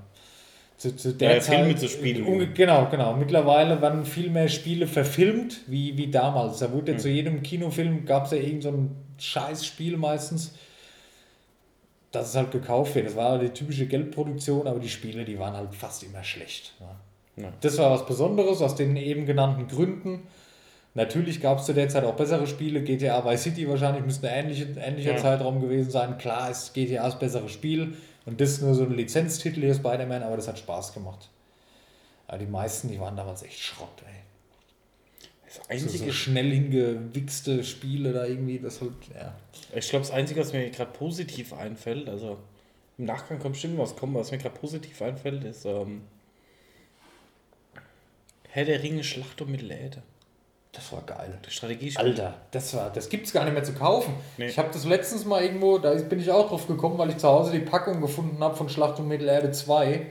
Zu, zu der Ja, Zeit, Filme zu spielen. Unge- Genau, genau. Mittlerweile werden viel mehr Spiele verfilmt wie, wie damals. Da Hm. wurde ja zu jedem Kinofilm gab es ja irgend so ein Scheißspiel meistens, das es halt gekauft wird. Das war die typische Geldproduktion, aber die Spiele, die waren halt fast immer schlecht. Ja. Ja. Das war was Besonderes aus den eben genannten Gründen. Natürlich gab es zu der Zeit auch bessere Spiele. GTA Vice City wahrscheinlich müsste ein ähnliche, ähnlicher Ja. Zeitraum gewesen sein. Klar ist GTA das bessere Spiel und das ist nur so ein Lizenztitel hier Spider-Man, aber das hat Spaß gemacht. Aber die meisten, die waren damals echt Schrott, ey. Das So, einzige, so schnell hingewichste Spiele da irgendwie, das halt, ja. ich glaube, das Einzige, was mir gerade positiv einfällt, also im Nachgang kommt bestimmt was kommen, was mir gerade positiv einfällt, ist ähm, Herr der Ringe Schlacht um Mittelerde. Das war geil. Das Strategie Alter, das war, das gibt's gar nicht mehr zu kaufen. Nee. Ich habe das letztens mal irgendwo, da bin ich auch drauf gekommen, weil ich zu Hause die Packung gefunden habe von Schlacht um Mittelerde 2.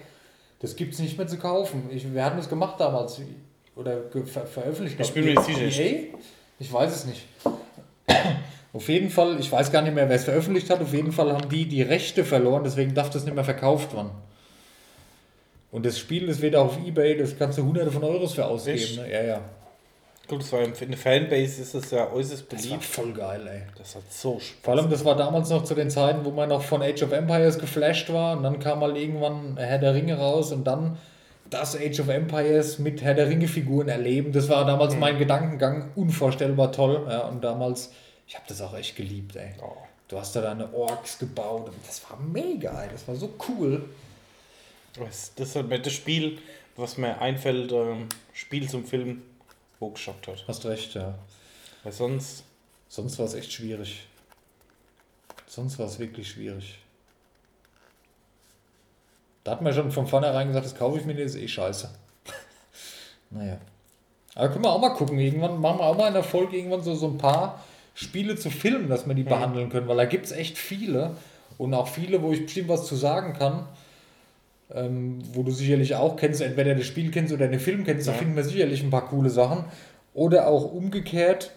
Das gibt's nicht mehr zu kaufen. Ich, wir hatten das gemacht damals oder ver veröffentlicht. Ich bin mir nicht sicher. EA? Ich weiß es nicht. Auf jeden Fall, ich weiß gar nicht mehr, wer es veröffentlicht hat. Auf jeden Fall haben die die Rechte verloren, deswegen darf das nicht mehr verkauft werden. Und das Spiel, das wird auf Ebay, das kannst du hunderte von Euros für ausgeben. Ne? Ja, ja. Gut, das war in der Fanbase ist es ja äußerst Das war beliebt. voll geil, ey. Das hat so Spaß. Vor allem, das war damals noch zu den Zeiten, wo man noch von Age of Empires geflasht war und dann kam mal irgendwann Herr der Ringe raus und dann das Age of Empires mit Herr der Ringe-Figuren erleben. Das war damals mein Gedankengang, unvorstellbar toll. Ja, und damals, ich habe das auch echt geliebt, ey. Oh. Du hast da deine Orks gebaut und das war mega, ey. Das war so cool. Das ist halt das Spiel, was mir einfällt, ähm, Spiel zum Film, wo geschockt hat. Hast recht, ja. Weil sonst, Sonst war es echt schwierig. Sonst war es wirklich schwierig. Da hat man schon von vornherein gesagt, das kaufe ich mir nicht, das ist eh scheiße. naja. Aber können wir auch mal gucken. Irgendwann machen wir auch mal in der Folge irgendwann so, so ein paar Spiele zu Filmen, dass wir die behandeln können, weil da gibt es echt viele und auch viele, wo ich bestimmt was zu sagen kann. Ähm, wo du sicherlich auch kennst, entweder das Spiel kennst oder den Film kennst, da Ja. finden wir sicherlich ein paar coole Sachen. Oder auch umgekehrt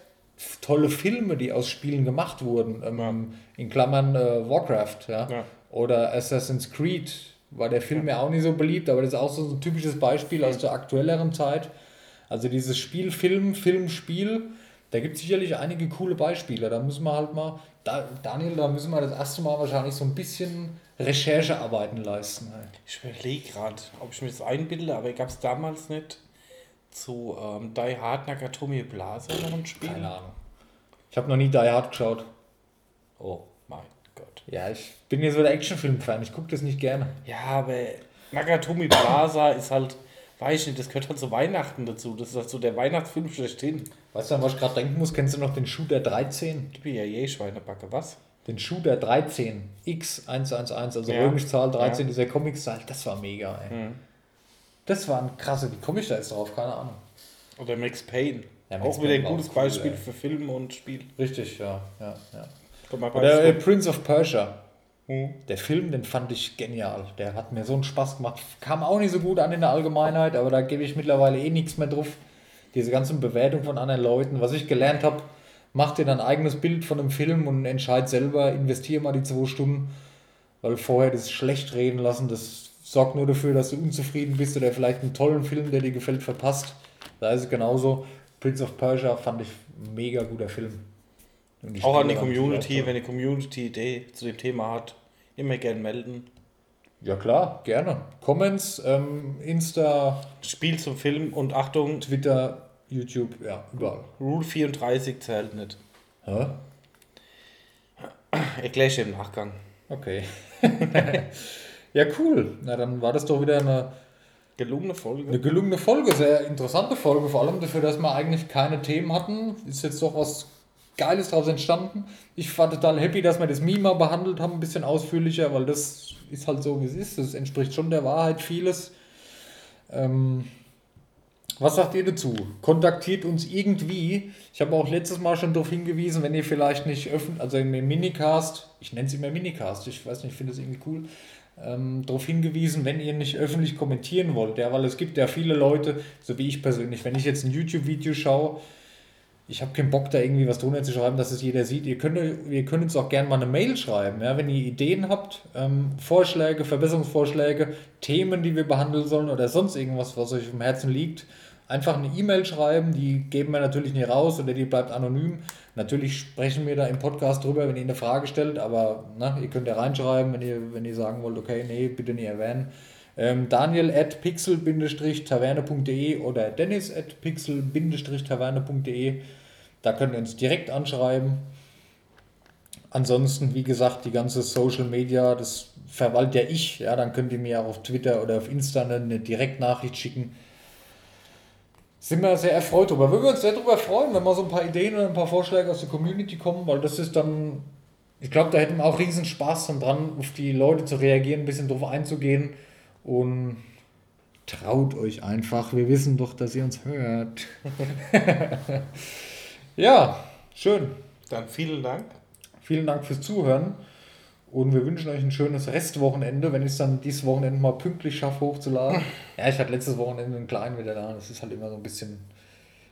tolle Filme, die aus Spielen gemacht wurden. Ähm, In Klammern äh, Warcraft, ja. Ja. Oder Assassin's Creed war der Film ja auch nicht so beliebt, aber das ist auch so ein typisches Beispiel aus der aktuelleren Zeit. Also dieses Spiel, Film, Film, Spiel, da gibt es sicherlich einige coole Beispiele. Da müssen wir halt mal, da, Daniel, da müssen wir das erste Mal wahrscheinlich so ein bisschen Recherchearbeiten leisten. ey. ich überlege gerade, ob ich mir das einbilde, aber gab es damals nicht zu ähm, Die Hard Nakatomi Plaza noch ein Spiel? Keine Ahnung. Ich habe noch nie Die Hard geschaut. Oh mein Gott. Ja, ich bin jetzt so der Actionfilm-Fan. Ich gucke das nicht gerne. Ja, aber Nakatomi Plaza ist halt, weiß ich nicht, das gehört halt zu Weihnachten dazu. Das ist halt so der Weihnachtsfilm schlechthin. Weißt du, an was ich gerade denken muss? Kennst du noch den Shooter 13? Gib mir ja je Schweinebacke, was? Den Shooter 13, X111, also Ja. Römischzahl 13, Ja. Mhm. dieser Comic-Style, das war mega, ey. Das war ein krasse, wie komme ich da jetzt drauf? Keine Ahnung. Oder Max Payne. Ja, Max auch wieder ein gutes cool, Beispiel ey. für Film und Spiel. Richtig, ja. ja, ja. Oder äh. Prince of Persia. Hm. Der Film, den fand ich genial. Der hat mir so einen Spaß gemacht. Kam auch nicht so gut an in der Allgemeinheit, aber da gebe ich mittlerweile eh nichts mehr drauf. Diese ganzen Bewertungen von anderen Leuten. Was ich gelernt habe, mach dir dein eigenes Bild von einem Film und entscheid selber, investiere mal die zwei Stunden. Weil vorher das schlecht reden lassen, das sorgt nur dafür, dass du unzufrieden bist oder vielleicht einen tollen Film, der dir gefällt, verpasst. Da ist es genauso. Prince of Persia fand ich ein mega guter Film. Auch an die Community, wenn die Community Idee zu dem Thema hat, immer gerne melden. Ja klar, gerne. Comments, ähm, Insta, Spiel zum Film und Achtung, Twitter, YouTube, ja, überall. Rule 34 zählt nicht. Hä? Erkläre ich im Nachgang. Okay. ja, cool. Na, dann war das doch wieder eine, Gelungene Folge. eine gelungene Folge, sehr interessante Folge, vor allem dafür, dass wir eigentlich keine Themen hatten. Ist jetzt doch was Geiles daraus entstanden. Ich war total happy, dass wir das Meme mal behandelt haben, ein bisschen ausführlicher, weil das ist halt so, wie es ist. Das entspricht schon der Wahrheit vieles. Ähm, was sagt ihr dazu? Kontaktiert uns irgendwie. Ich habe auch letztes Mal schon darauf hingewiesen, wenn ihr vielleicht nicht öffentlich, also im Minicast, ich nenne es immer Minicast, ich weiß nicht, ich finde es irgendwie cool, ähm, darauf hingewiesen, wenn ihr nicht öffentlich kommentieren wollt, ja, weil es gibt ja viele Leute, so wie ich persönlich, wenn ich jetzt ein YouTube-Video schaue, ich habe keinen Bock, da irgendwie was drunter zu schreiben, dass es jeder sieht. Ihr könnt, ihr könnt uns auch gerne mal eine Mail schreiben, ja, wenn ihr Ideen habt, ähm, Vorschläge, Verbesserungsvorschläge, Themen, die wir behandeln sollen oder sonst irgendwas, was euch im Herzen liegt. Einfach eine E-Mail schreiben, die geben wir natürlich nicht raus oder die bleibt anonym. Natürlich sprechen wir da im Podcast drüber, wenn ihr eine Frage stellt, aber na, ihr könnt ja reinschreiben, wenn ihr, wenn ihr sagen wollt, okay, nee, bitte nicht erwähnen. Ähm, Daniel at pixel-taverne.de oder Dennis at pixel-taverne.de. Da könnt ihr uns direkt anschreiben. Ansonsten, wie gesagt, die ganze Social Media, das verwalte ja ich. Ja, dann könnt ihr mir auch auf Twitter oder auf Insta eine Direktnachricht schicken. Sind wir sehr erfreut darüber. Würden wir uns sehr darüber freuen, wenn mal so ein paar Ideen oder ein paar Vorschläge aus der Community kommen, weil das ist dann, ich glaube, da hätten wir auch riesen Spaß dann dran, auf die Leute zu reagieren, ein bisschen drauf einzugehen und traut euch einfach. Wir wissen doch, dass ihr uns hört. ja, schön. Dann vielen Dank. Vielen Dank fürs Zuhören und wir wünschen euch ein schönes Restwochenende, wenn ich es dann dieses Wochenende mal pünktlich schaffe hochzuladen. Ja, ich hatte letztes Wochenende einen kleinen wieder da. Das ist halt immer so ein bisschen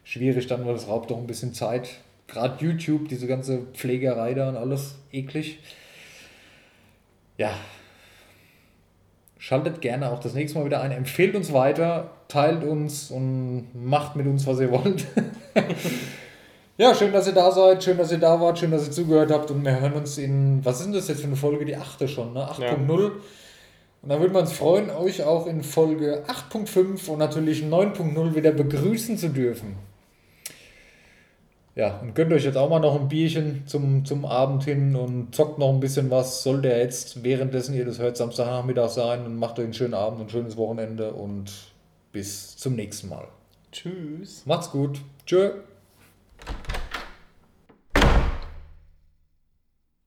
schwierig dann, weil es raubt doch ein bisschen Zeit. Gerade YouTube, diese ganze Pflegerei da und alles eklig. Ja. Schaltet gerne auch das nächste Mal wieder ein. Empfehlt uns weiter, teilt uns und macht mit uns, was ihr wollt. ja, schön, dass ihr da seid. Schön, dass ihr da wart. Schön, dass ihr zugehört habt. Und wir hören uns in, was ist denn das jetzt für eine Folge? Die achte schon, ne? 8.0. Und dann würden wir uns freuen, euch auch in Folge 8.5 und natürlich 9.0 wieder begrüßen zu dürfen. Ja, und gönnt euch jetzt auch mal noch ein Bierchen zum, zum Abend hin und zockt noch ein bisschen was. Sollte ja jetzt währenddessen ihr das hört, Samstagnachmittag sein und macht euch einen schönen Abend und ein schönes Wochenende und bis zum nächsten Mal. Tschüss. Macht's gut. Tschö.